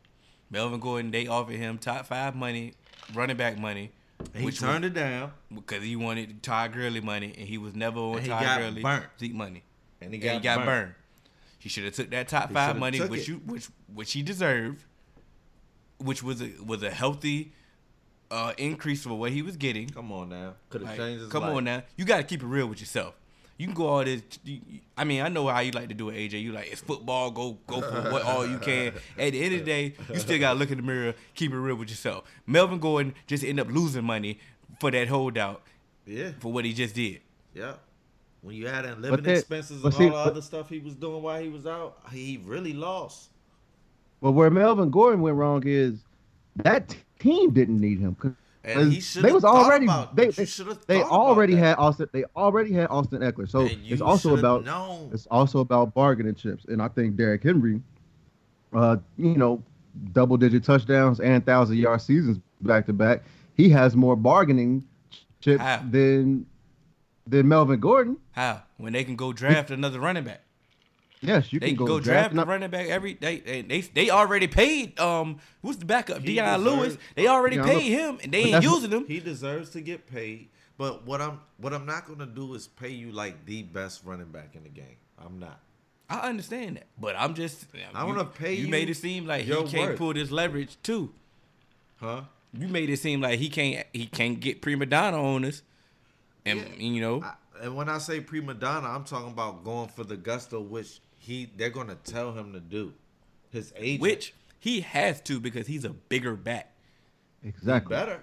Melvin Gordon, they offered him top five money, running back money, And he which turned it down, because he wanted Todd Gurley money, and he was never on And he Todd Gurley burnt. Zeke money. and he And got, he got burnt. burned. He should have took that top He five money, which it. you which which he deserved, which was a was a healthy uh, increase for what he was getting. Come on now, could have Like, changed his come life. on now, you got to keep it real with yourself. You can go all this. You, you- I mean, I know how you like to do it, AJ. You like it's football. Go go for what all you can. At the end of the day, you still got to look in the mirror, keep it real with yourself. Melvin Gordon just ended up losing money for that holdout Yeah, for what he just did. yeah. When you add in living that- expenses but and see, all the but- other stuff he was doing while he was out, he really lost. But where Melvin Gordon went wrong is that team didn't need him. 'cause And he they was already about- they they, they already had Austin they already had Austin Ekeler. So it's also about known. it's also about bargaining chips. And I think Derrick Henry, uh, you know, double digit touchdowns and thousand yard seasons back to back. He has more bargaining chips How? than than Melvin Gordon. How when they can go draft another running back? Yes, you They can can go, go draft and a I- running back every they they they, they already paid um who's the backup He Dion deserves- Lewis they already Dion paid him and they ain't using him He deserves to get paid. But what I'm what I'm not gonna do is pay you like the best running back in the game. I'm not. I understand that but I'm just I you- wanna pay you you made it seem like he can't worth. pull this leverage too Huh? you made it seem like he can't he can't get prima donna on us and Yeah. you know I, and when I say prima donna, I'm talking about going for the gusto which he they're gonna tell him to do. His agent which he has to because he's a bigger bat. exactly. better.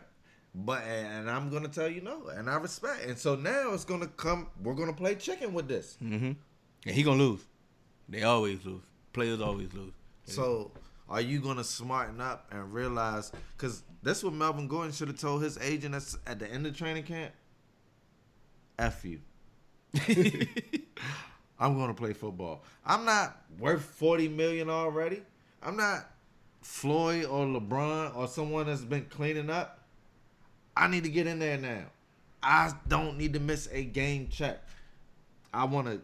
But and I'm gonna tell you no, and I respect. And so now it's gonna come. We're gonna play chicken with this. mm-hmm and he gonna lose they always lose players always lose So are you gonna smarten up and realize? Because that's what Melvin Gordon should have told his agent at, at the end of training camp. F you. I'm gonna play football. I'm not worth forty million already. I'm not Floyd or LeBron or someone that's been cleaning up. I need to get in there now. I don't need to miss a game check. I want to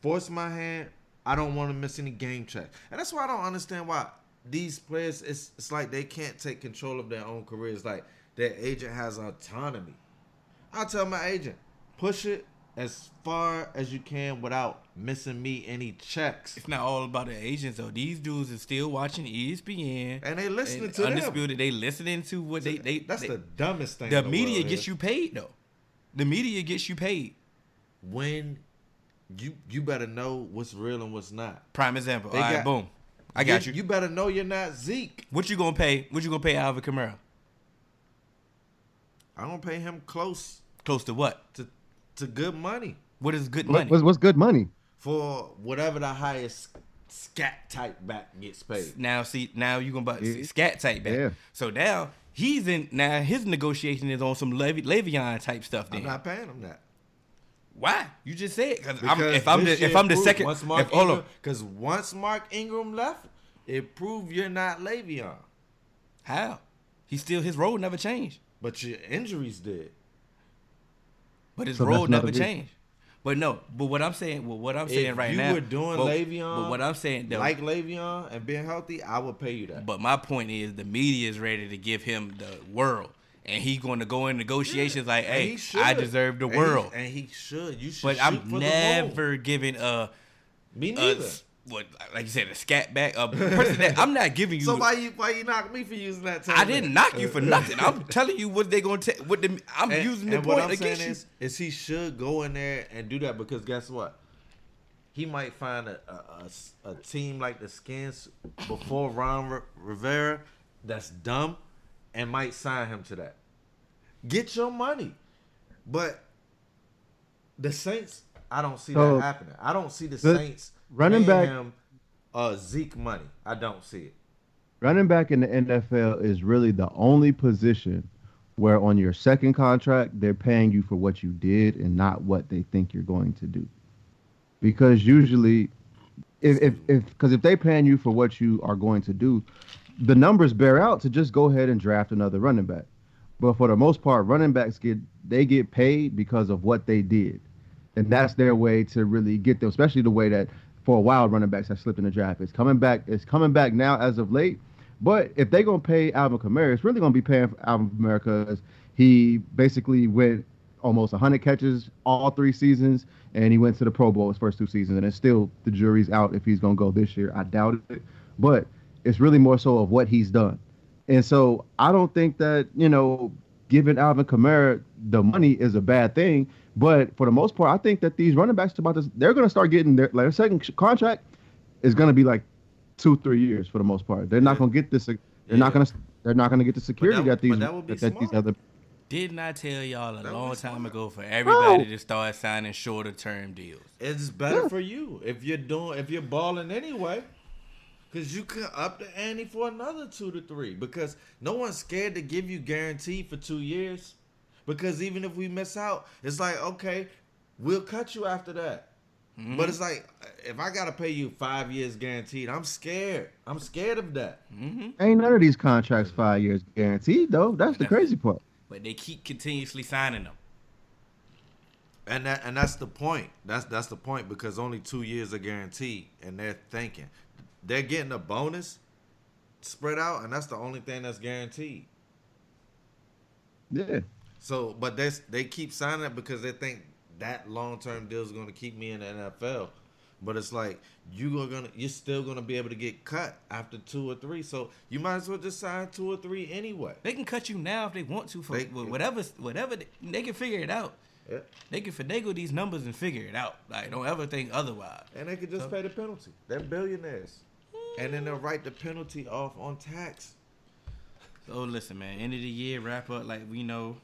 force my hand. I don't want to miss any game check. And that's why I don't understand why these players, it's, it's like they can't take control of their own careers. Like their agent has autonomy. I tell my agent, push it as far as you can without missing me any checks. It's not all about the agents though. These dudes are still watching ESPN And they listening and to them. undisputed. They listening to what they they. That's they- the dumbest thing. the the media gets you paid though. The media gets you paid. when you you better know what's real and what's not. Prime example. They All right, got- boom. I got you. You better know you're not Zeke. What you gonna pay? What you gonna pay Alvin Kamara? I'm gonna pay him close Close to what? to to good money What is good money? what's, what's good money? for whatever the highest scat type back gets paid. now see, now you gonna buy Yeah. scat type back. Yeah. So now he's in. Now his negotiation is on some Lev- Le'Veon type stuff. Then I'm not paying him that. why? You just said because Because if I'm the if I'm the second. once Mark If, hold on. because once Mark Ingram left, it proved you're not Le'Veon, How? He still his role never changed. but your injuries did. But his So role never changed. But no, but what I'm saying, well, what I'm saying If right you now, were doing but, Le'Veon but what I'm saying, though, like Le'Veon and being healthy, I would pay you that. but my point is, the media is ready to give him the world, and he's going to go in negotiations like, "Hey, he. I deserve the And he- world." and he should. You should. but shoot I'm for the never giving a, Me a neither. What, like you said, a scat back, a person that I'm not giving you. so why you why you knock me for using that? Term I didn't knock you for nothing. I'm telling you what they're going to. take. What the I'm And- using the and what point I'm saying against you. is, is he should go in there and do that because guess what? he might find a a team like the Skins before Ron R- Rivera that's dumb and might sign him to that. Get your money. But the Saints, I don't see So, that happening. I don't see the, the Saints running back- him uh, Zeke money. I don't see it. Running back in the NFL is really the only position where on your second contract they're paying you for what you did and not what they think you're going to do. Because usually, if if if because if they're paying you for what you are going to do, the numbers bear out to just go ahead and draft another running back. But for the most part, running backs get they get paid because of what they did, and that's their way to really get them. Especially the way that for a while running backs that slipped in the draft. It's coming back. It's coming back now as of late. But if they're gonna pay Alvin Kamara, it's really gonna be paying for Alvin Kamara because he basically went almost 100 catches all three seasons, and he went to the Pro Bowl his first two seasons. And it's still the jury's out if he's gonna go this year. I doubt it, but it's really more so of what he's done. And so I don't think that, you know, giving Alvin Kamara the money is a bad thing. But for the most part, I think that these running backs about this, they're going to start getting their, like, their second contract is going to be like two, three years for the most part. They're not going to get this. They're Yeah. not going to. They're not going to get the security that- that, these that would be that, that these other. Didn't I tell y'all a That long time ago for everybody to start signing shorter term deals? It's better Yeah. for you if you're doing if you're balling anyway. Cause you can up the ante for another two to three. Because no one's scared to give you guaranteed for two years. Because even if we miss out, it's like okay, we'll cut you after that. Mm-hmm. But it's like if I gotta pay you five years guaranteed, I'm scared. I'm scared of that. Mm-hmm. Ain't none of these contracts five years guaranteed though. That's the crazy part. But they keep continuously signing them. And that and that's the point. That's that's the point because only two years are guaranteed, and they're thinking they're getting a bonus spread out, and that's the only thing that's guaranteed. Yeah. So, but they they keep signing it because they think that long term deal is going to keep me in the NFL. But it's like you are gonna you're still gonna be able to get cut after two or three. So you might as well just sign two or three anyway. They can cut you now if they want to for They- whatever whatever they, they can figure it out. Yeah. They can finagle these numbers and figure it out. Like don't ever think otherwise. And they can just pay the penalty. They're billionaires. And then they'll write the penalty off on tax. So listen, man. End of the year wrap up like we know.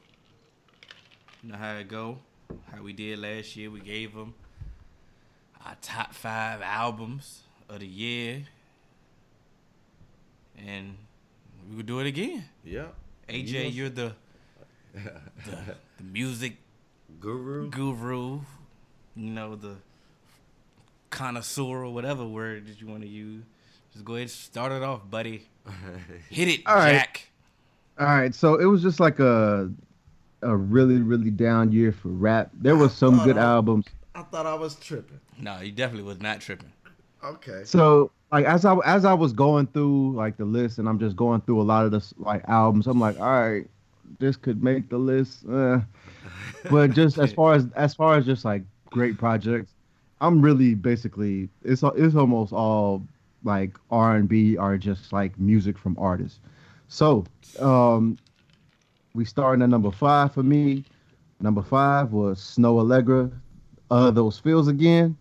You know how it go. How we did last year. We gave them our top five albums of the year, and we would do it again. Yeah. AJ, you you're the the, the music Guru. guru. You know the connoisseur or whatever word that you want to use. Just go ahead and start it off, buddy. Hit it, All right. Jack. All right, so it was just like a a really really down year for rap. There was some good Uh-oh. albums. I thought I was tripping. No, he definitely was not tripping. Okay. So like as I as I was going through like the list and I'm just going through a lot of the like albums, I'm like, all right, this could make the list. Uh. But just as far as as far as just like great projects, I'm really basically it's al- it's almost all like R and B or just like music from artists. So um, we starting at number five for me. Number five was Snoh Aalegra, uh, those feels again.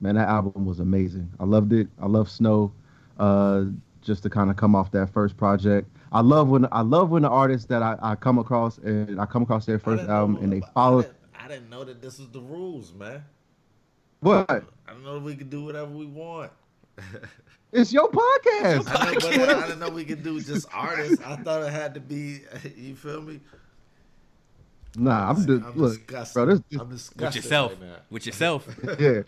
Man, that album was amazing. I loved it. I love Snoh. Uh, just to kind of come off that first project. I love when I love when the artists that I, I come across and I come across their first album and they I follow didn't, I didn't know that this was the rules, man. what? I don't know if we could do whatever we want. It's your podcast. I, know, but I didn't know we could do just artists. I thought it had to be. You feel me? Nah, I'm just I'm look, disgusted. bro. This, this I'm With yourself. right. With yourself. yeah.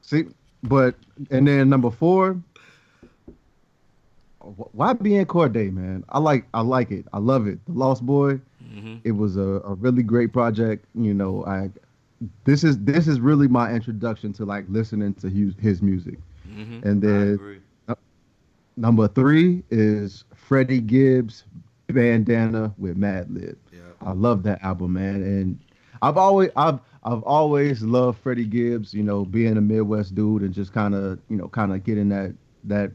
See, but and then number four. YBN Cordae, man? I like I like it. I love it. The Lost Boy. hmm It was a, a really great project. You know, I this is this is really my introduction to like listening to his, his music. Hmm And then agree. number three is Freddie Gibbs Bandana with Madlib. Yeah. I love that album, man. And I've always I've I've always loved Freddie Gibbs, you know, being a Midwest dude and just kind of, you know, kind of getting that that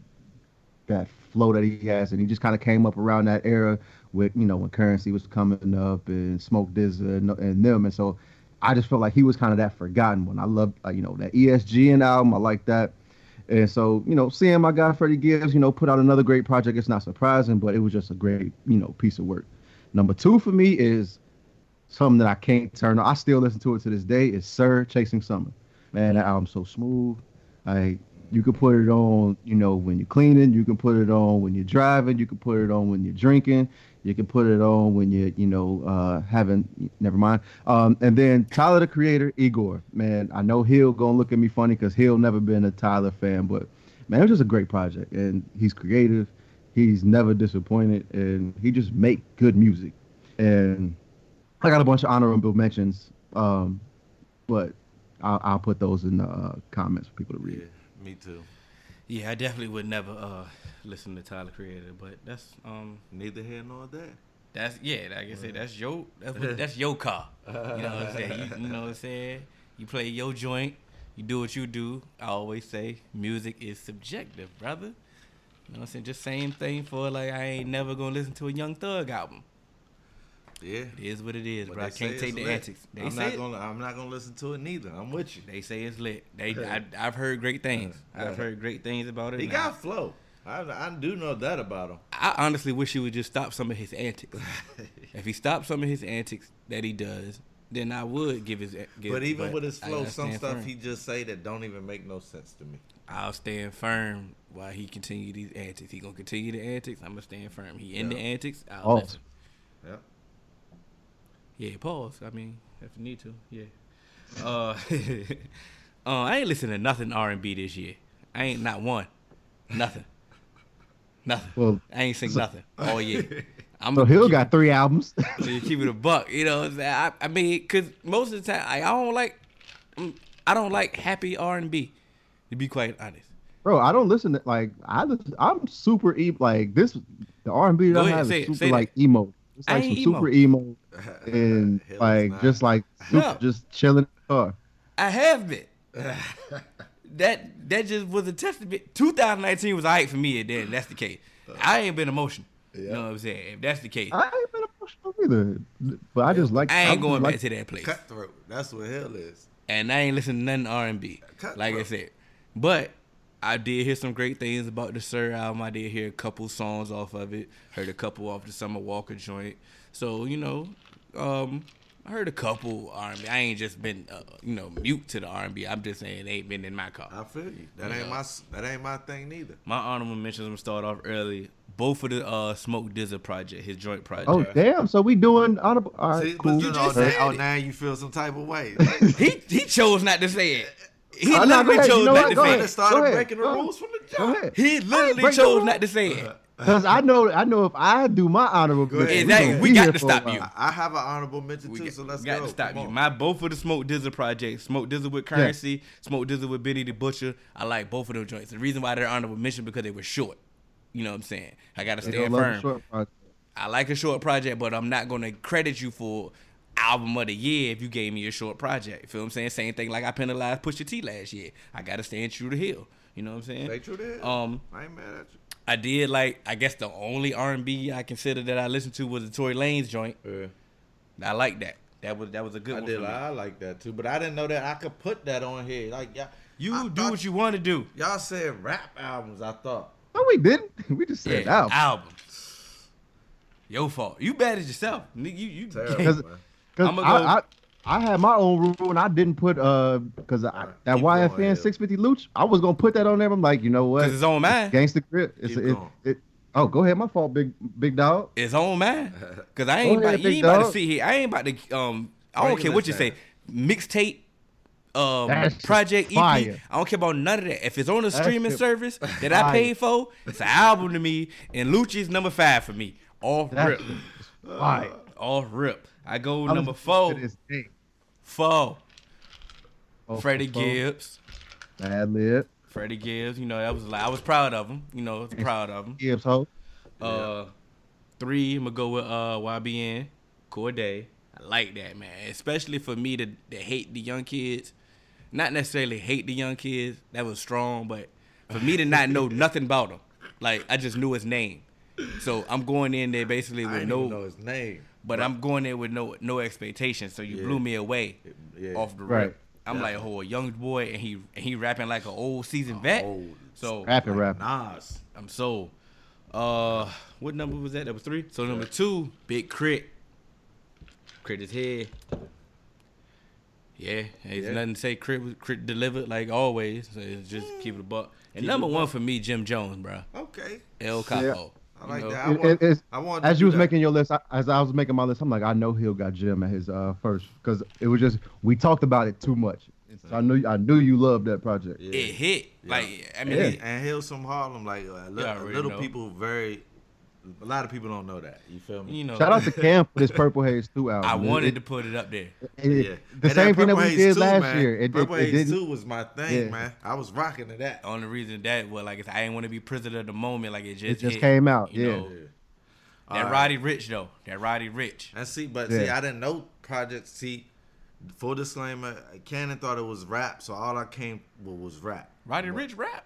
that flow that he has and he just kind of came up around that era with, you know, when Currency was coming up and Smoke DZA and, and them and so I just felt like he was kind of that forgotten one. I love, uh, you know, that ESGN album. I like that. And so, you know, seeing my guy Freddie Gibbs, you know, put out another great project, it's not surprising, but it was just a great, you know, piece of work. Number two for me is something that I can't turn on. I still listen to it to this day. Is Sir Chasing Summer. Man, that album's so smooth. Like you can put it on, you know, when you're cleaning. You can put it on when you're driving. You can put it on when you're drinking. You can put it on when you're, you know, uh, having. Never mind. Um, and then Tyler, the Creator, Igor. Man, I know he'll gonna look at me funny because he'll never been a Tyler fan, but man, it was just a great project, and he's creative. He's never disappointed, and he just make good music. And I got a bunch of honorable mentions, um, but I'll, I'll put those in the uh, comments for people to read. Yeah, me too. Yeah, I definitely would never uh, listen to Tyler Creator, but that's um Neither here nor there. that's yeah, like I said, that's your that's, what- that's your car. You know what I'm saying? You, you know what I'm saying? You play your joint, you do what you do. I always say music is subjective, brother. You know what I'm saying? Just same thing for like I ain't never gonna listen to a Young Thug album. Yeah. It is what it is, But bro. I can't take the lit. antics. They I'm say not gonna. I'm not gonna listen to it neither. I'm with you. They say it's lit. They, I, I've heard great things. I've heard great things about it. He and got flow. I, I do know that about him. I honestly wish he would just stop some of his antics. if he stopped some of his antics that he does, then I would give his. Give, but even with his flow, gotta some stuff firm. he just say that don't even make no sense to me. I'll stand firm while he continue these antics. He gonna continue the antics. I'm gonna stand firm. He in the antics. I'll oh. Pause. listen. Yeah. Yeah, pause. I mean, if you need to, yeah. Uh, uh, I ain't listening to nothing R and B this year. I ain't not one, nothing, nothing. Well, I ain't sing nothing all year. I'm so Hill got three albums. So you keep it a buck, you know. What I'm saying? I, I mean, cause most of the time, I, I don't like, mm, I don't like happy R and B. To be quite honest, Bro, I don't listen to like I listen, I'm super e like this the R and B that I ahead, have is super say like emo. It's I like some ain't super emo and like not. just like super, No. just chilling in car. I have been. that that just was a testament. 2019 was alright for me, and then that's the case. I ain't been emotional. You know what I'm saying? If that's the case, I ain't been emotional either, but I just like I ain't just going like, back to that place. Cutthroat. That's what hell is. and I ain't listening to nothing R and B. Cut, Like I said, but I did hear some great things about the Sir album. I did hear a couple songs off of it. Heard a couple off the Summer Walker joint. So you know, um, I heard a couple R and B. I ain't just been uh, you know mute to the R and B. I'm just saying they ain't been in my car. I feel you. That Yeah. ain't my. That ain't my thing neither. My honorable mentions. I'm gonna start off early. Both of the uh, Smoke DZA project, his joint project. Oh damn! So we doing honorable. All right, See, cool. you just know, said now, oh, now you feel some type of way. He he chose not to say it. He no, literally chose You know not what? to Go say ahead. it. Just started breaking the rules from the jump. He literally chose not to say it. Because I know, I know if I do my honorable Go mention, Exactly. gonna We got to stop you. I have an honorable mention We too, got, so let's got go. to stop Come you. on. My both of the Smoke DZA projects, Smoke DZA with Currency, Smoke DZA with Benny the Butcher. I like both of them joints. The reason why they're honorable mention because they were short. You know what I'm saying? I got to They stand don't love the firm. I like a short project, but I'm not gonna credit you for album of the year if you gave me a short project. You feel what I'm saying? Same thing like I penalized Pusha T last year. I gotta stand true to Hill. You know what I'm saying? Stay true to Hill. Um, I ain't mad at you. I did like I guess the only R&B I consider that I listened to was the Tory Lanez joint. Yeah. I like that. That was that was a good I one did. for me. I like that too, but I didn't know that I could put that on here. Like y'all, You I do what you want to do. Y'all said rap albums. I thought. No, we didn't. We just said Yeah, album. album. Your fault. You bad as yourself. Nigga, You you Terrible, Because- man. Because I'ma I, go- I, I had my own rule and I didn't put uh because I that keep going, YFN 650 Luch I was gonna put that on there. I'm like, you know what? Cause it's on mine. Gangsta grip. It's Keep it, it, Oh, go ahead. My fault, big big dog. It's on mine. Cause I ain't Go about, ahead, ain't about to dog. sit here. I ain't about to um I don't care what you say. Mixtape um That project EP. fire. I don't care about none of that. If it's on a That streaming shit service that I paid for, it's an album to me. And Lucci's number five for me. Off That rip. shit fire. Off rip. I go I number four. To this. Four. Oh, Freddie four. Gibbs. Bad lib. Freddie Gibbs. You know, that was like I was proud of him. You know, I was proud of him. Gibbs ho. Uh, three, I'm gonna go with uh YBN, Cordae. I like that man, especially for me to, to hate the young kids. Not necessarily hate the young kids. That was strong, but for me to not know nothing about him, like I just knew his name. So I'm going in there basically I with didn't even know no his name. But I'm going there with no no expectations. So you Yeah. blew me away Yeah. off the Right. rip. I'm like, oh, a young boy, and he and he rapping like an old seasoned vet. old. So Rapping, Like rapping. Nas. I'm sold. Uh, what number was that? That was three. So number two, Big Crit. K.R.I.T. is here. Yeah, there's Yeah. nothing to say. K.R.I.T., K.R.I.T. delivered like always. So it's just keep it a buck. And number one for me, Jim Jones, bro. Okay. El Capo. I like You know? that. I It- want, it- I want as you was that. making your list, I, as I was making my list, I'm like, I know he'll got Jim at his uh, first because it was just we talked about it too much. So I knew I knew you loved that project. Yeah. It hit. Yeah. Like I mean, and, it- and Hills from Harlem, like uh, li- You already little people, very a lot of people don't know that. You feel me? you know, Shout out to Cam for this Purple Haze 2 album. I wanted it- to put it up there. it- yeah. The And that same thing that we Haze did 2, last man, year. It, it, Purple it Haze didn't. Two was my thing, Yeah. man. I was rocking to that. Only reason that was like if I didn't want to be prisoner of the moment. Like it just It just hit, came out, you yeah. know. Yeah. That Alright. Roddy Ricch though. That Roddy Ricch. And see, but see, I didn't know Project C. Full disclaimer: Cannon thought it was rap, so all I came with was rap. Roddy Ricch rap.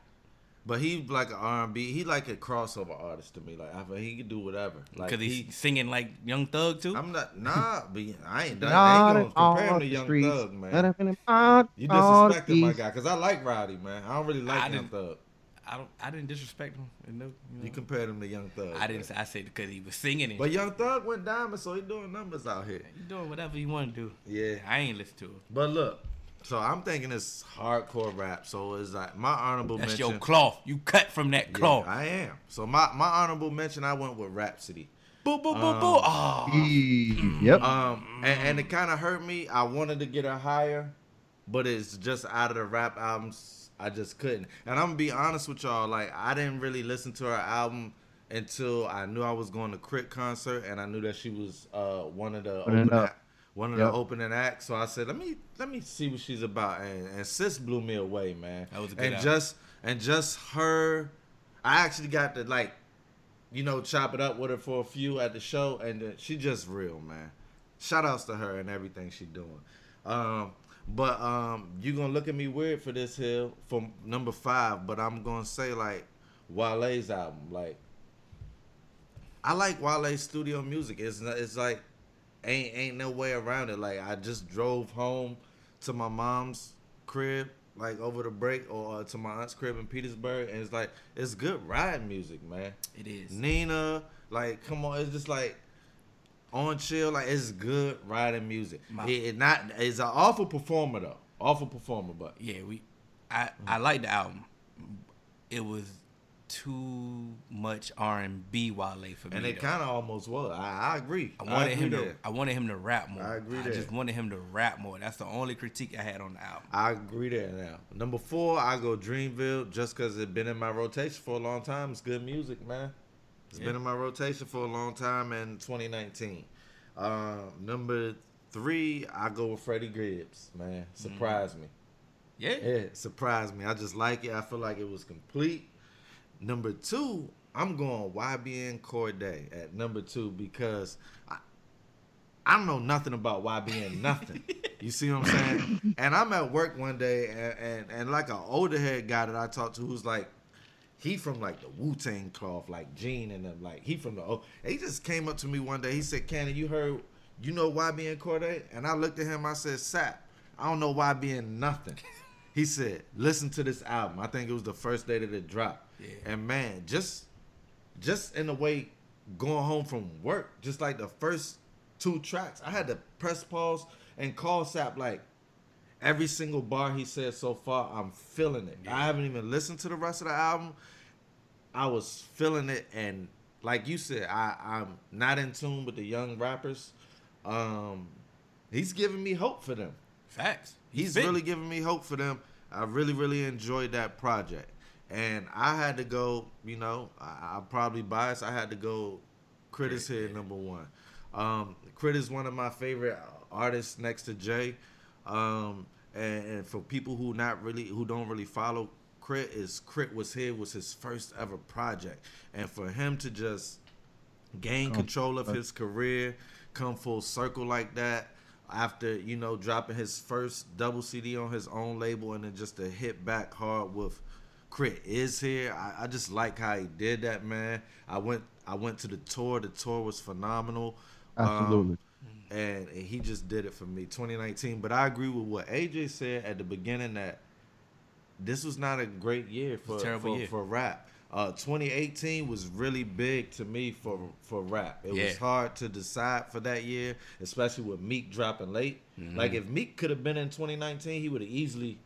But he like an R and B. He like a crossover artist to me. Like I feel he could do whatever. Like Because he, he's singing like Young Thug too. I'm not nah, but I ain't done. I ain't gonna compare him to Young streets, Thug, man. let 'em in the You all disrespecting my guy because I like Roddy, man. I don't really like I Young Thug. I don't. I didn't disrespect him. No, you know. You compared him to Young Thug. I didn't. man. I said because he was singing it. But Young Thug went diamond, so he doing numbers out here. you doing whatever you want to do. Yeah. I ain't listen to it. But look, so I'm thinking it's hardcore rap. So it's like my honorable That's mention. your cloth. You cut from that Yeah, cloth. I am. So my my honorable mention, I went with Rapsody. boo boo boo Um, boo. Oh, Yep. Um, and, and it kind of hurt me. I wanted to get her higher, but it's just out of the rap albums. I just couldn't. And I'm gonna be honest with y'all. Like I didn't really listen to her album until I knew I was going to K.R.I.T concert, and I knew that she was uh one of the Opening opening up. act, one of Yep. the opening acts. So I said, let me let me see what she's about. And, and sis blew me away, man. That was a good and album. just and just her. I actually got to like you know, chop it up with her for a few at the show, and she just real, man. Shout outs to her and everything she doing. Um, but um, you gonna look at me weird for this hill from number five, but I'm gonna say like Wale's album, like I like Wale's studio music. It's not, it's like ain't ain't no way around it. Like I just drove home to my mom's crib like over the break or uh, to my aunt's crib in Petersburg, and it's like it's good ride music, man. it is. Nina, like, come on, it's just like on chill, like it's good riding music. My- It, it not it's an awful performer though, awful performer, but Yeah, we. I I like the album. It was too much R and B Wale for me. and it kind of almost was. I, I agree. I wanted agree him to. I wanted him to rap more. I agree I just wanted him to rap more. That's the only critique I had on the album. I agree there now. Number four, I go Dreamville just because it's been in my rotation for a long time. It's good music, man. It's Yeah. been in my rotation for a long time in 2019. Um, number three, I go with Freddie Gibbs, man. Surprised me. Yeah. Yeah, surprised me. I just like it. I feel like it was complete. Number two, I'm going YBN Cordae at number two because I, I don't know nothing about YBN nothing. you see what I'm saying? And I'm at work one day and, and, and like an older head guy that I talked to who's like, he from like the Wu Tang cloth, like Gene and them, like he from the oh he just came up to me one day. He said, Cannon, you heard you know YBN Cordae? And I looked at him, I said, Sap, I don't know YBN nothing. He said, "Listen to this album. I think it was the first day that it dropped. Yeah. And man, just just in a way, going home from work, just like the first two tracks, I had to press pause and call Sap like every single bar he said so far. I'm feeling it. I haven't even listened to the rest of the album. I was feeling it, and like you said, I I'm not in tune with the young rappers. Um, he's giving me hope for them Facts. he's fit. really giving me hope for them. I really, really enjoyed that project, and I had to go. You know, I, I'm probably biased. I had to go. K.R.I.T Iz Here number one. Um, K.R.I.T is one of my favorite artists next to Jay. Um, and, and for people who not really who don't really follow K.R.I.T, is K.R.I.T Wuz Here was his first ever project, and for him to just gain control of his career, come full circle like that after you know dropping his first double CD on his own label and then just to hit back hard with K.R.I.T Iz Here. I, I just like how he did that, man. I went I went to the tour. The tour was phenomenal. Absolutely. and he just did it for me 2019 but i agree with what aj said at the beginning that this was not a great year for a terrible for, year. for rap uh 2018 was really big to me for for rap it was hard to decide for that year especially with meek dropping late Mm-hmm. like if meek could have been in 2019 he would have easily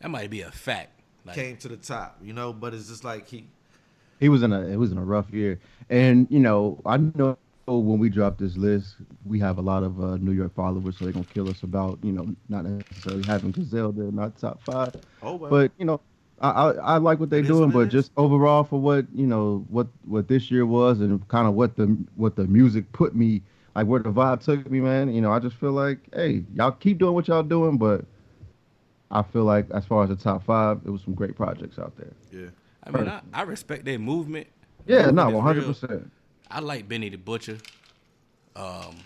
That might be a fact. Like, came to the top you know but it's just like he he was in a it was in a rough year, and you know I know when we drop this list, we have a lot of uh, New York followers, so they're gonna kill us about you know not necessarily having Griselda in our top five. oh well But you know, I I, I like what they're It is doing, what but just overall for what you know what what this year was and kind of what the what the music put me like where the vibe took me, man. You know, I just feel like hey, y'all keep doing what y'all doing, but I feel like as far as the top five, it was some great projects out there. yeah I mean, I, I respect their movement. Yeah, Movement no, one hundred percent. I like Benny the Butcher. Um,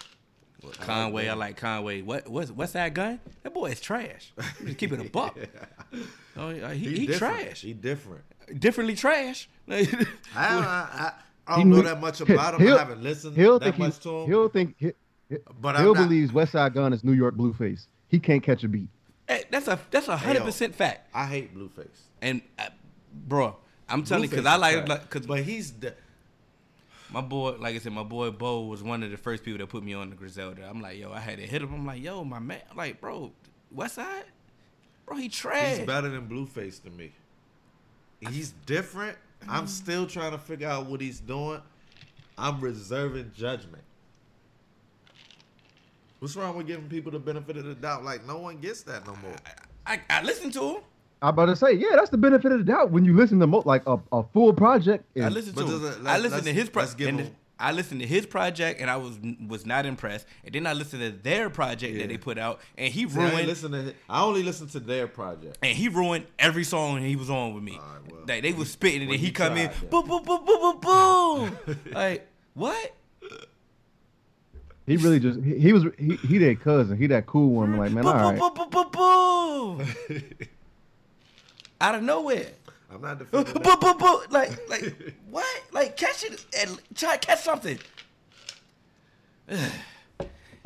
well, Conway, I like Conway. What what's what's that gun? That boy is trash. I'm Just keep it a buck. Oh, uh, he, he, trash. he different Differently trash. I, I, I, I don't know that much about him. I haven't listened He'll that think much he's, to him. he'll think he, But I'm he'll not- believes Westside Gunn is New York Blueface. He can't catch a beat. Hey, that's a that's a hundred percent fact. I hate Blueface. And uh, bro, I'm telling you, cause I like, like cause but he's the, my boy, like I said, my boy Bo was one of the first people that put me on the Griselda. I'm like, yo, I had to hit him. I'm like, yo, my man, like, bro, Westside, bro, he trash. he's better than Blueface to me. He's different. I'm still trying to figure out what he's doing. I'm reserving judgment. What's wrong with giving people the benefit of the doubt? Like no one gets that no more. I, I listened to him. I'm about to say, yeah, that's the benefit of the doubt when you listen to mo- like a, a full project. I and- listened But to him. it- I let's- listened to his pro- let's give him- I listened to his project and I was was not impressed. And then I listened to their project Yeah. that they put out and he See, I, ruined listen to. I only listen to their project. and he ruined every song he was on with me. Alright, well, like they was spitting and well, then he you come in, tried, yeah. boom, boom, boom, boom, boom, boom. like what? He really just he, he was he, he that cousin, he that cool one. Like man, boom, all boom, right. boom, boom, boom, boom. Out of nowhere. I'm not boom, defending boom, that. boom, boom. Like, like what? Like catch it and try to catch something. you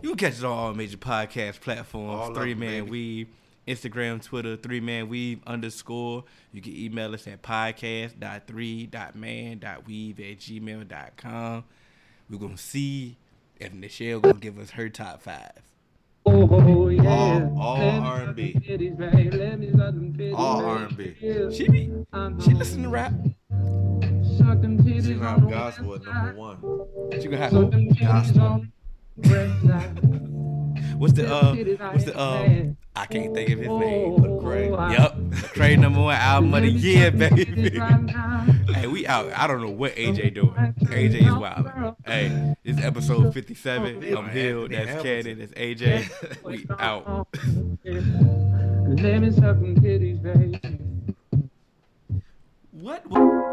can catch it on all major podcast platforms. All Three them, Man baby. Weave, Instagram, Twitter, Three Man Weave underscore. You can email us at podcast.3.man.weave at gmail.com. We're gonna see if Michelle gonna give us her top five. Oh, yeah. All- all R&B. suck them titties, babe. Let me suck them titties, All. R&B. She be she listen to rap. Suck them titties She on rap the gospel at number side. one. She gonna have Suck them titties Gospel. What's the uh? What's the uh? I can't think of his name, but Yep, Gray number one album of the year, baby. hey, we out. I don't know what AJ doing. AJ is wild. Hey, it's episode 57. I'm Hill. That's Cannon. That's AJ. we out. Let me suck titties, baby. What?